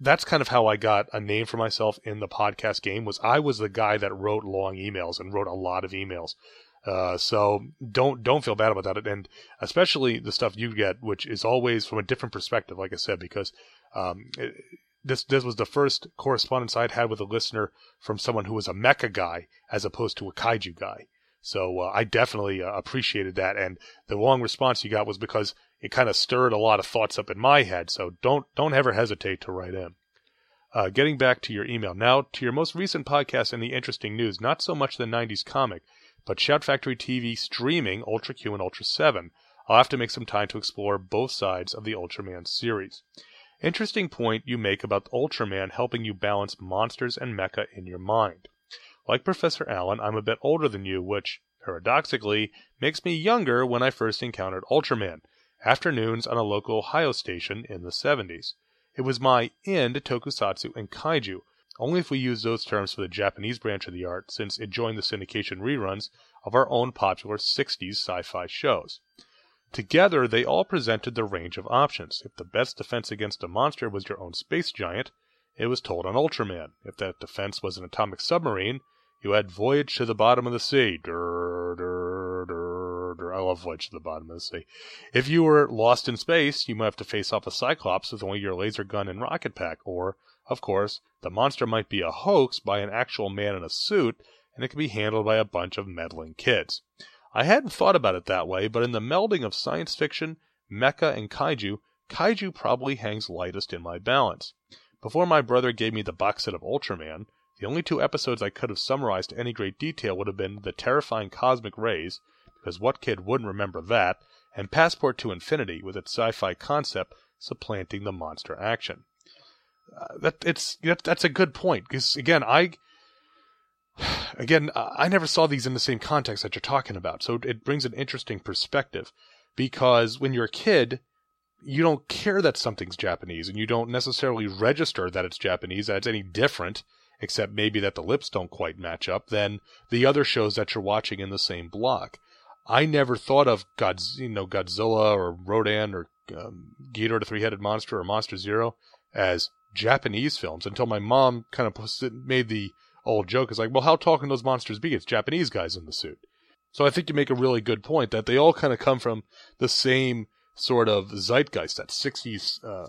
that's kind of how I got a name for myself in the podcast game was I was the guy that wrote long emails and wrote a lot of emails. Uh, so don't don't feel bad about that, and especially the stuff you get, which is always from a different perspective. Like I said, because um, it, this this was the first correspondence I'd had with a listener from someone who was a mecha guy as opposed to a kaiju guy. So uh, I definitely uh, appreciated that, and the long response you got was because it kind of stirred a lot of thoughts up in my head. So don't don't ever hesitate to write in. Uh, getting back to your email now to your most recent podcast and the interesting news. Not so much the '90s comic, but Shout Factory TV streaming Ultra Q and Ultra Seven. I'll have to make some time to explore both sides of the Ultraman series. Interesting point you make about Ultraman helping you balance monsters and mecha in your mind. Like Professor Allen, I'm a bit older than you, which, paradoxically, makes me younger when I first encountered Ultraman, afternoons on a local Ohio station in the 70s. It was my end to tokusatsu and kaiju, only if we use those terms for the Japanese branch of the art, since it joined the syndication reruns of our own popular 60s sci fi shows. Together, they all presented the range of options. If the best defense against a monster was your own space giant, it was told on Ultraman. If that defense was an atomic submarine, you had Voyage to the Bottom of the Sea. Durr, durr, durr. I love Voyage to the Bottom of the Sea. If you were lost in space, you might have to face off a Cyclops with only your laser gun and rocket pack. Or, of course, the monster might be a hoax by an actual man in a suit, and it could be handled by a bunch of meddling kids. I hadn't thought about it that way, but in the melding of science fiction, mecha, and kaiju, kaiju probably hangs lightest in my balance. Before my brother gave me the box set of Ultraman, the only two episodes I could have summarized to any great detail would have been The Terrifying Cosmic Rays, because what kid wouldn't remember that, and Passport to Infinity, with its sci fi concept supplanting the monster action. Uh, that it's that, that's a good point because again I [SIGHS] again, I never saw these in the same context that you're talking about. So it brings an interesting perspective because when you're a kid, you don't care that something's Japanese and you don't necessarily register that it's Japanese, that it's any different, except maybe that the lips don't quite match up, than the other shows that you're watching in the same block. I never thought of you know, Godzilla or Rodan or um, Ghidorah the Three Headed Monster or Monster Zero as Japanese films until my mom kind of made the old joke is like, well, how tall can those monsters be? It's Japanese guys in the suit. So I think you make a really good point that they all kind of come from the same sort of zeitgeist, that 60s, uh, uh,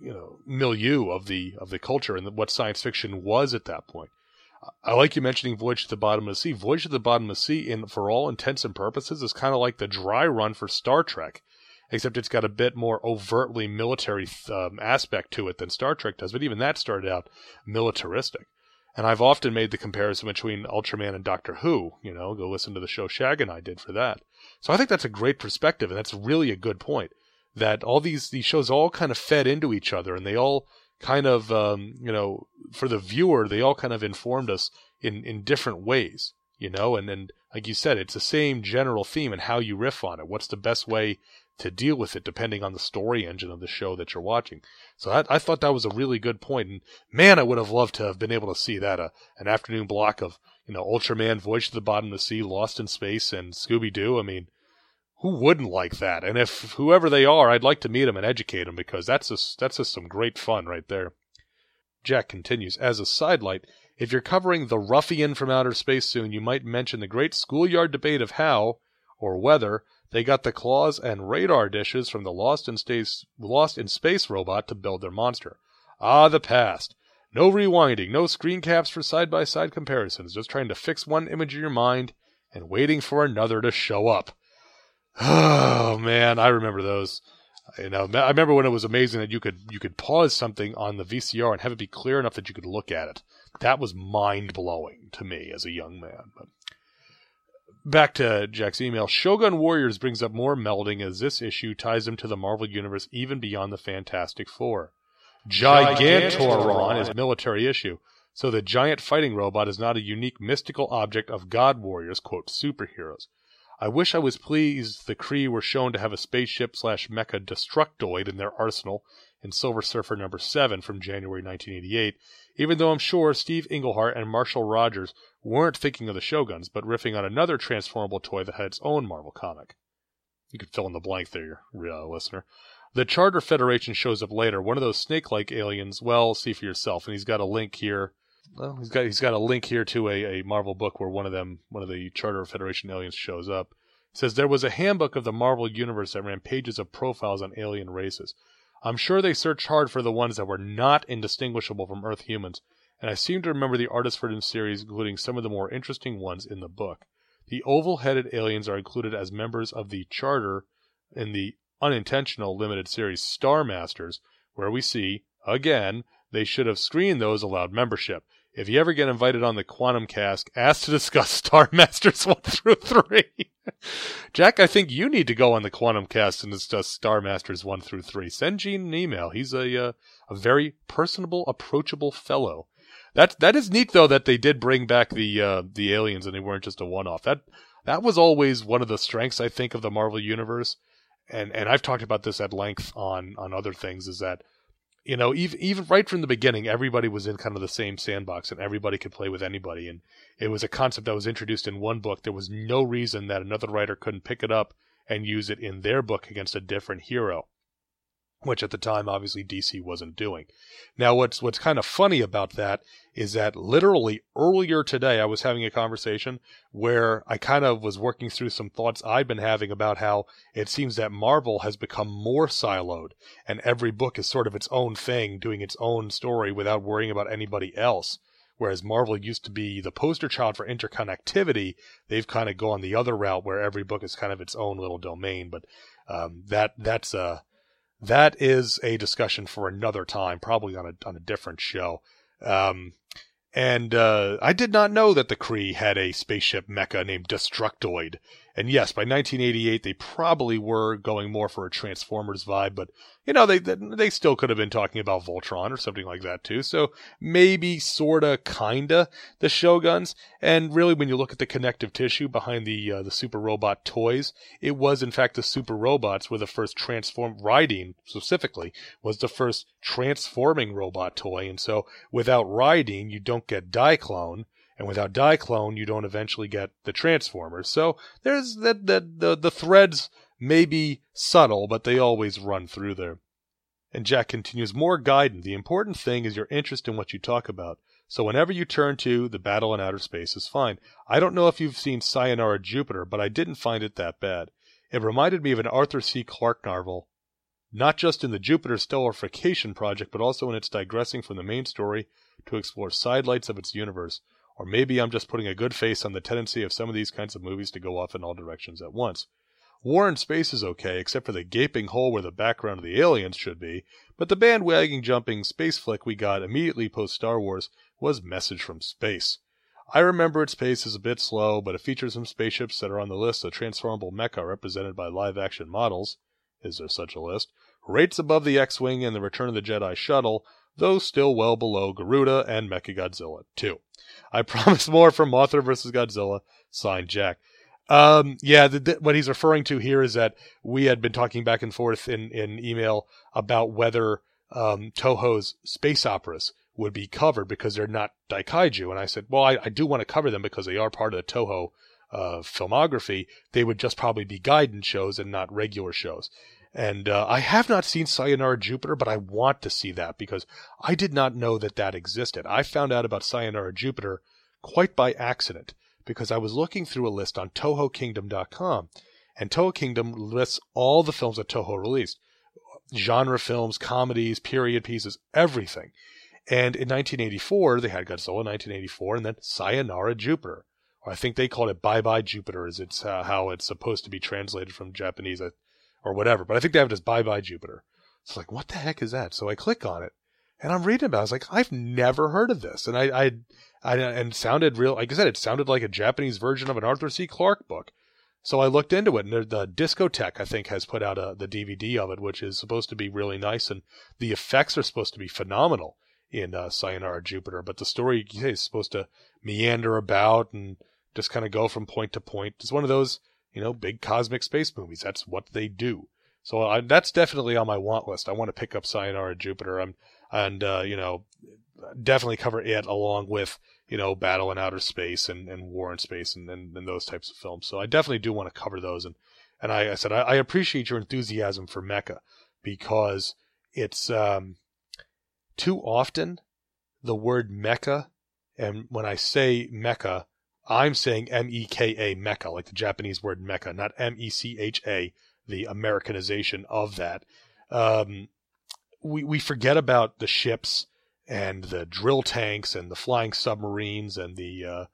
you know, milieu of the of the culture and what science fiction was at that point. I like you mentioning Voyage to the Bottom of the Sea. Voyage to the Bottom of the Sea, in for all intents and purposes, is kind of like the dry run for Star Trek, except it's got a bit more overtly military um, aspect to it than Star Trek does. But even that started out militaristic. And I've often made the comparison between Ultraman and Doctor Who. You know, go listen to the show Shag and I did for that. So I think that's a great perspective, and that's really a good point. That all these these shows all kind of fed into each other, and they all kind of um, you know for the viewer they all kind of informed us in in different ways. You know, and and like you said, it's the same general theme and how you riff on it. What's the best way to deal with it depending on the story engine of the show that you're watching. So I, I thought that was a really good point. And man, I would have loved to have been able to see that uh, an afternoon block of you know Ultraman, Voyage to the Bottom of the Sea, Lost in Space, and Scooby Doo. I mean, who wouldn't like that? And if whoever they are, I'd like to meet them and educate them because that's just that's just some great fun right there. Jack continues as a sidelight. If you're covering the ruffian from outer space soon, you might mention the great schoolyard debate of how, or whether, they got the claws and radar dishes from the Lost in Space, Lost in Space robot to build their monster. Ah, the past. No rewinding, no screen caps for side by side comparisons, just trying to fix one image in your mind and waiting for another to show up. Oh man, I remember those. You know, I remember when it was amazing that you could you could pause something on the VCR and have it be clear enough that you could look at it. That was mind blowing to me as a young man. But back to Jack's email. Shogun Warriors brings up more melding as this issue ties him to the Marvel Universe even beyond the Fantastic Four. Gigantoron is a military issue, so the giant fighting robot is not a unique mystical object of God Warriors, quote, superheroes. I wish I was pleased the Kree were shown to have a spaceship slash mecha destructoid in their arsenal in Silver Surfer number 7 from January 1988, even though I'm sure Steve Englehart and Marshall Rogers weren't thinking of the Shoguns, but riffing on another transformable toy that had its own Marvel comic. You could fill in the blank there, uh, listener. The Charter Federation shows up later, one of those snake-like aliens. Well, see for yourself. And he's got a link here. Well, he's got he's got a link here to a, a Marvel book where one of them, one of the Charter of Federation aliens, shows up. It says there was a handbook of the Marvel universe that ran pages of profiles on alien races. I'm sure they searched hard for the ones that were not indistinguishable from Earth humans, and I seem to remember the artists for the series including some of the more interesting ones in the book. The oval headed aliens are included as members of the Charter in the unintentional limited series Star Masters, where we see, again, they should have screened those allowed membership. if you ever get invited on the Quantum Cast, ask to discuss [LAUGHS] Star Masters 1 through 3. Jack, I think you need to go on the Quantum Cast and discuss Star Masters 1 through 3. Send Gene an email. He's a, uh, a very personable, approachable fellow. That, that is neat, though, that they did bring back the, uh, the aliens and they weren't just a one off. That, that was always one of the strengths, I think, of the Marvel Universe. And, and I've talked about this at length on, on other things is that you know, even even right from the beginning, everybody was in kind of the same sandbox, and everybody could play with anybody. And it was a concept that was introduced in one book. There was no reason that another writer couldn't pick it up and use it in their book against a different hero which at the time obviously DC wasn't doing. Now what's what's kind of funny about that is that literally earlier today I was having a conversation where I kind of was working through some thoughts I've been having about how it seems that Marvel has become more siloed and every book is sort of its own thing, doing its own story without worrying about anybody else. Whereas Marvel used to be the poster child for interconnectivity, they've kind of gone the other route where every book is kind of its own little domain. But um, that that's a uh, that is a discussion for another time, probably on a on a different show. Um, and uh, I did not know that the Kree had a spaceship mecha named Destructoid. And yes, by 1988, they probably were going more for a Transformers vibe, but you know, they they still could have been talking about Voltron or something like that too. So maybe, sorta, kinda the Shoguns. And really, when you look at the connective tissue behind the uh, the super robot toys, it was in fact the super robots were the first transform. Raideen specifically was the first transforming robot toy, and so without Raideen, you don't get Diaclone. And without Diaclone, you don't eventually get the Transformers. So there's that, that the, the threads may be subtle, but they always run through there. And Jack continues, more Gaiden. The important thing is your interest in what you talk about. So whenever you turn to the battle in outer space is fine. I don't know if you've seen Sayonara Jupiter, but I didn't find it that bad. It reminded me of an Arthur C. Clarke novel, not just in the Jupiter stellarification project, but also in its digressing from the main story to explore sidelights of its universe. Or maybe I'm just putting a good face on the tendency of some of these kinds of movies to go off in all directions at once. War in Space is okay, except for the gaping hole where the background of the aliens should be, but the bandwagon jumping space flick we got immediately post Star Wars was Message from Space. I remember its pace is a bit slow, but it features some spaceships that are on the list of transformable mecha represented by live action models. Is there such a list? Rates above the X Wing and the Return of the Jedi shuttle, though still well below Garuda and Mechagodzilla, too. I [LAUGHS] promise more from Mothra vs. Godzilla, signed Jack. Um, yeah, the, the, what he's referring to here is that we had been talking back and forth in, in email about whether um, Toho's space operas would be covered because they're not Daikaiju. And I said, well, I, I do want to cover them because they are part of the Toho uh, filmography. They would just probably be Gaiden shows and not regular shows. And uh, I have not seen Sayonara Jupiter, but I want to see that because I did not know that that existed. I found out about Sayonara Jupiter quite by accident because I was looking through a list on TohoKingdom.com, and Toho Kingdom lists all the films that Toho released genre films, comedies, period pieces, everything. And in 1984, they had Godzilla 1984 and then Sayonara Jupiter. Or I think they called it Bye Bye Jupiter, is it's uh, how it's supposed to be translated from Japanese uh, or whatever. But I think they have it as Bye Bye Jupiter. It's like, what the heck is that? So I click on it and I'm reading about it. I was like, I've never heard of this. And I, I I, and sounded real. Like I said, it sounded like a Japanese version of an Arthur C. Clarke book. So I looked into it, and the Discotek, I think, has put out a, the DVD of it, which is supposed to be really nice, and the effects are supposed to be phenomenal in uh, Sayonara Jupiter. But the story is supposed to meander about and just kind of go from point to point. It's one of those, you know, big cosmic space movies. That's what they do. So I, that's definitely on my want list. I want to pick up Sayonara Jupiter. I'm, and uh, you know, definitely cover it along with you know Battle in Outer Space and, and War in Space and, and, and those types of films. So I definitely do want to cover those. And and I, I said I, I, appreciate your enthusiasm for Mecha because it's um, too often the word Mecha, and when I say Mecha, I'm saying M E K A Mecca, like the Japanese word Mecca, not M E C H A, the Americanization of that. Um, we we forget about the ships and the drill tanks and the flying submarines and the uh,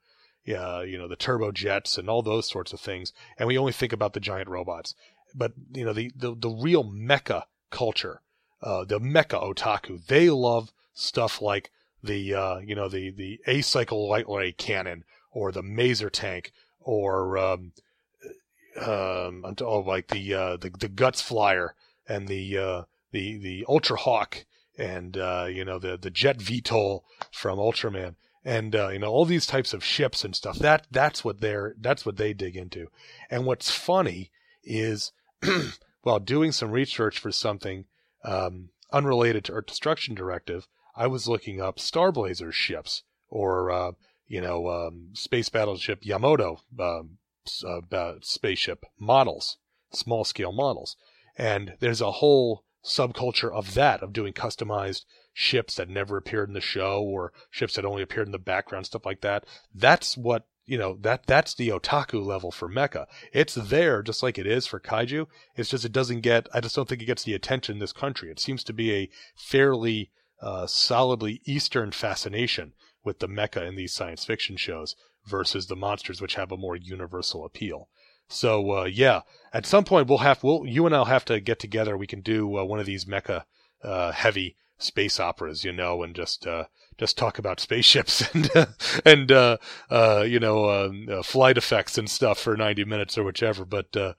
yeah, you know the turbojets and all those sorts of things, and we only think about the giant robots. But you know the the, the real mecha culture, uh, the mecha otaku, they love stuff like the uh, you know the the acycle light ray cannon or the maser tank or um, um oh, like the uh, the the guts flyer and the uh, the the ultra hawk and uh, you know the the jet VTOL from Ultraman. And uh, you know all these types of ships and stuff that that's what they're that's what they dig into. And what's funny is [CLEARS THROAT] while doing some research for something um, unrelated to earth destruction directive i was looking up star blazers ships or uh, you know um, space battleship yamato um, uh, spaceship models small scale models and there's a whole subculture of that of doing customized ships that never appeared in the show or ships that only appeared in the background, stuff like that. That's what you know that that's the otaku level for mecha. It's there just like it is for kaiju. It's just it doesn't get. I just don't think it gets the attention in this country. It seems to be a fairly uh, solidly Eastern fascination with the mecha in these science fiction shows versus the monsters, which have a more universal appeal. So uh, yeah, at some point we'll have we'll you and I'll have to get together. We can do uh, one of these mecha uh, heavy space operas, you know, and just uh, just talk about spaceships [LAUGHS] and and uh, uh, you know um, uh, flight effects and stuff for ninety minutes or whichever. But uh,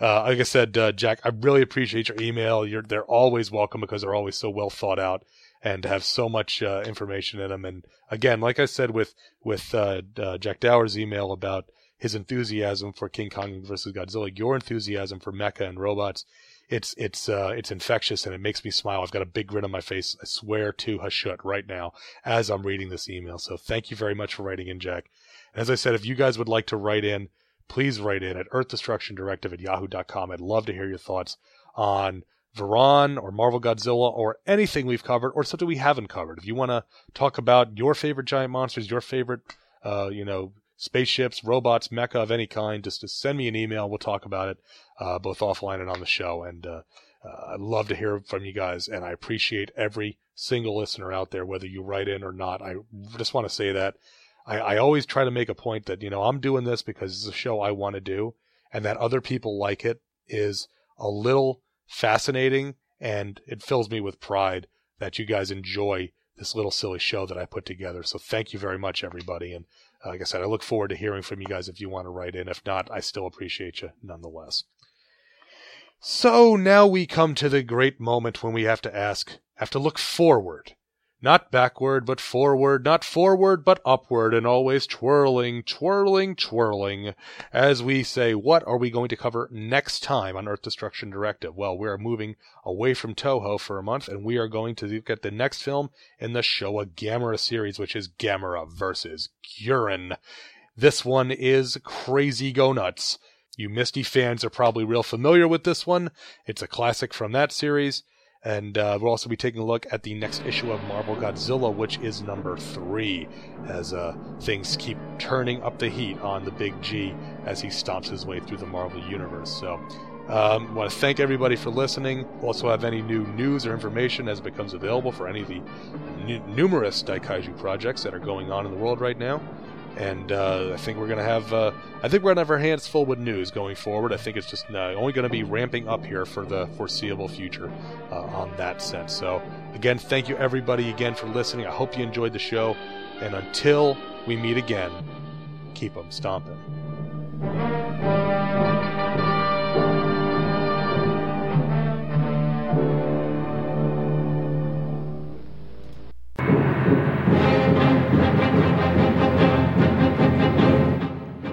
uh, like I said, Jack, I really appreciate your email. You're they're always welcome because they're always so well thought out and have so much uh, information in them. And again, like I said with with uh, uh, Jack Dower's email about his enthusiasm for King Kong versus Godzilla, your enthusiasm for mecha and robots it's it's uh, it's infectious and it makes me smile. I've got a big grin on my face. I swear to Hashut right now as I'm reading this email. So thank you very much for writing in, Jack. As I said, if you guys would like to write in, please write in at earthdestructiondirective at yahoo.com. I'd love to hear your thoughts on Varan or Marvel Godzilla or anything we've covered or something we haven't covered. If you want to talk about your favorite giant monsters, your favorite, uh, you know, spaceships, robots, mecha of any kind, just, just send me an email. We'll talk about it, uh, both offline and on the show. And uh, uh, I'd love to hear from you guys. And I appreciate every single listener out there, whether you write in or not. I just want to say that I, I always try to make a point that, you know, I'm doing this because it's a show I want to do and that other people like it is a little fascinating and it fills me with pride that you guys enjoy this little silly show that I put together. So thank you very much, everybody. And uh, like I said, I look forward to hearing from you guys if you want to write in. If not, I still appreciate you nonetheless. So now we come to the great moment when we have to ask, have to look forward not backward, but forward, not forward, but upward, and always twirling, twirling, twirling, as we say, what are we going to cover next time on Earth Destruction Directive? Well, we are moving away from Toho for a month, and we are going to look at the next film in the Showa Gamera series, which is Gamera versus Guiron. This one is crazy go nuts. You Misty fans are probably real familiar with this one. It's a classic from that series. And uh, we'll also be taking a look at the next issue of Marvel Godzilla, which is number three, as uh, things keep turning up the heat on the Big G as he stomps his way through the Marvel Universe. So, um, want to thank everybody for listening. Also, have any new news or information as it becomes available for any of the n- numerous Daikaiju projects that are going on in the world right now and uh, I think we're gonna have uh, I think we're gonna have our hands full with news going forward. I think it's just uh, only gonna be ramping up here for the foreseeable future uh, on that sense. So again, thank you everybody again for listening. I hope you enjoyed the show, and until we meet again, keep them stomping.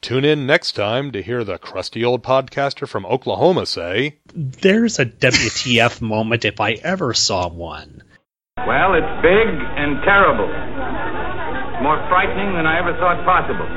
Tune in next time to hear the crusty old podcaster from Oklahoma say, There's a WTF [LAUGHS] moment if I ever saw one. Well, it's big and terrible. More frightening than I ever thought possible.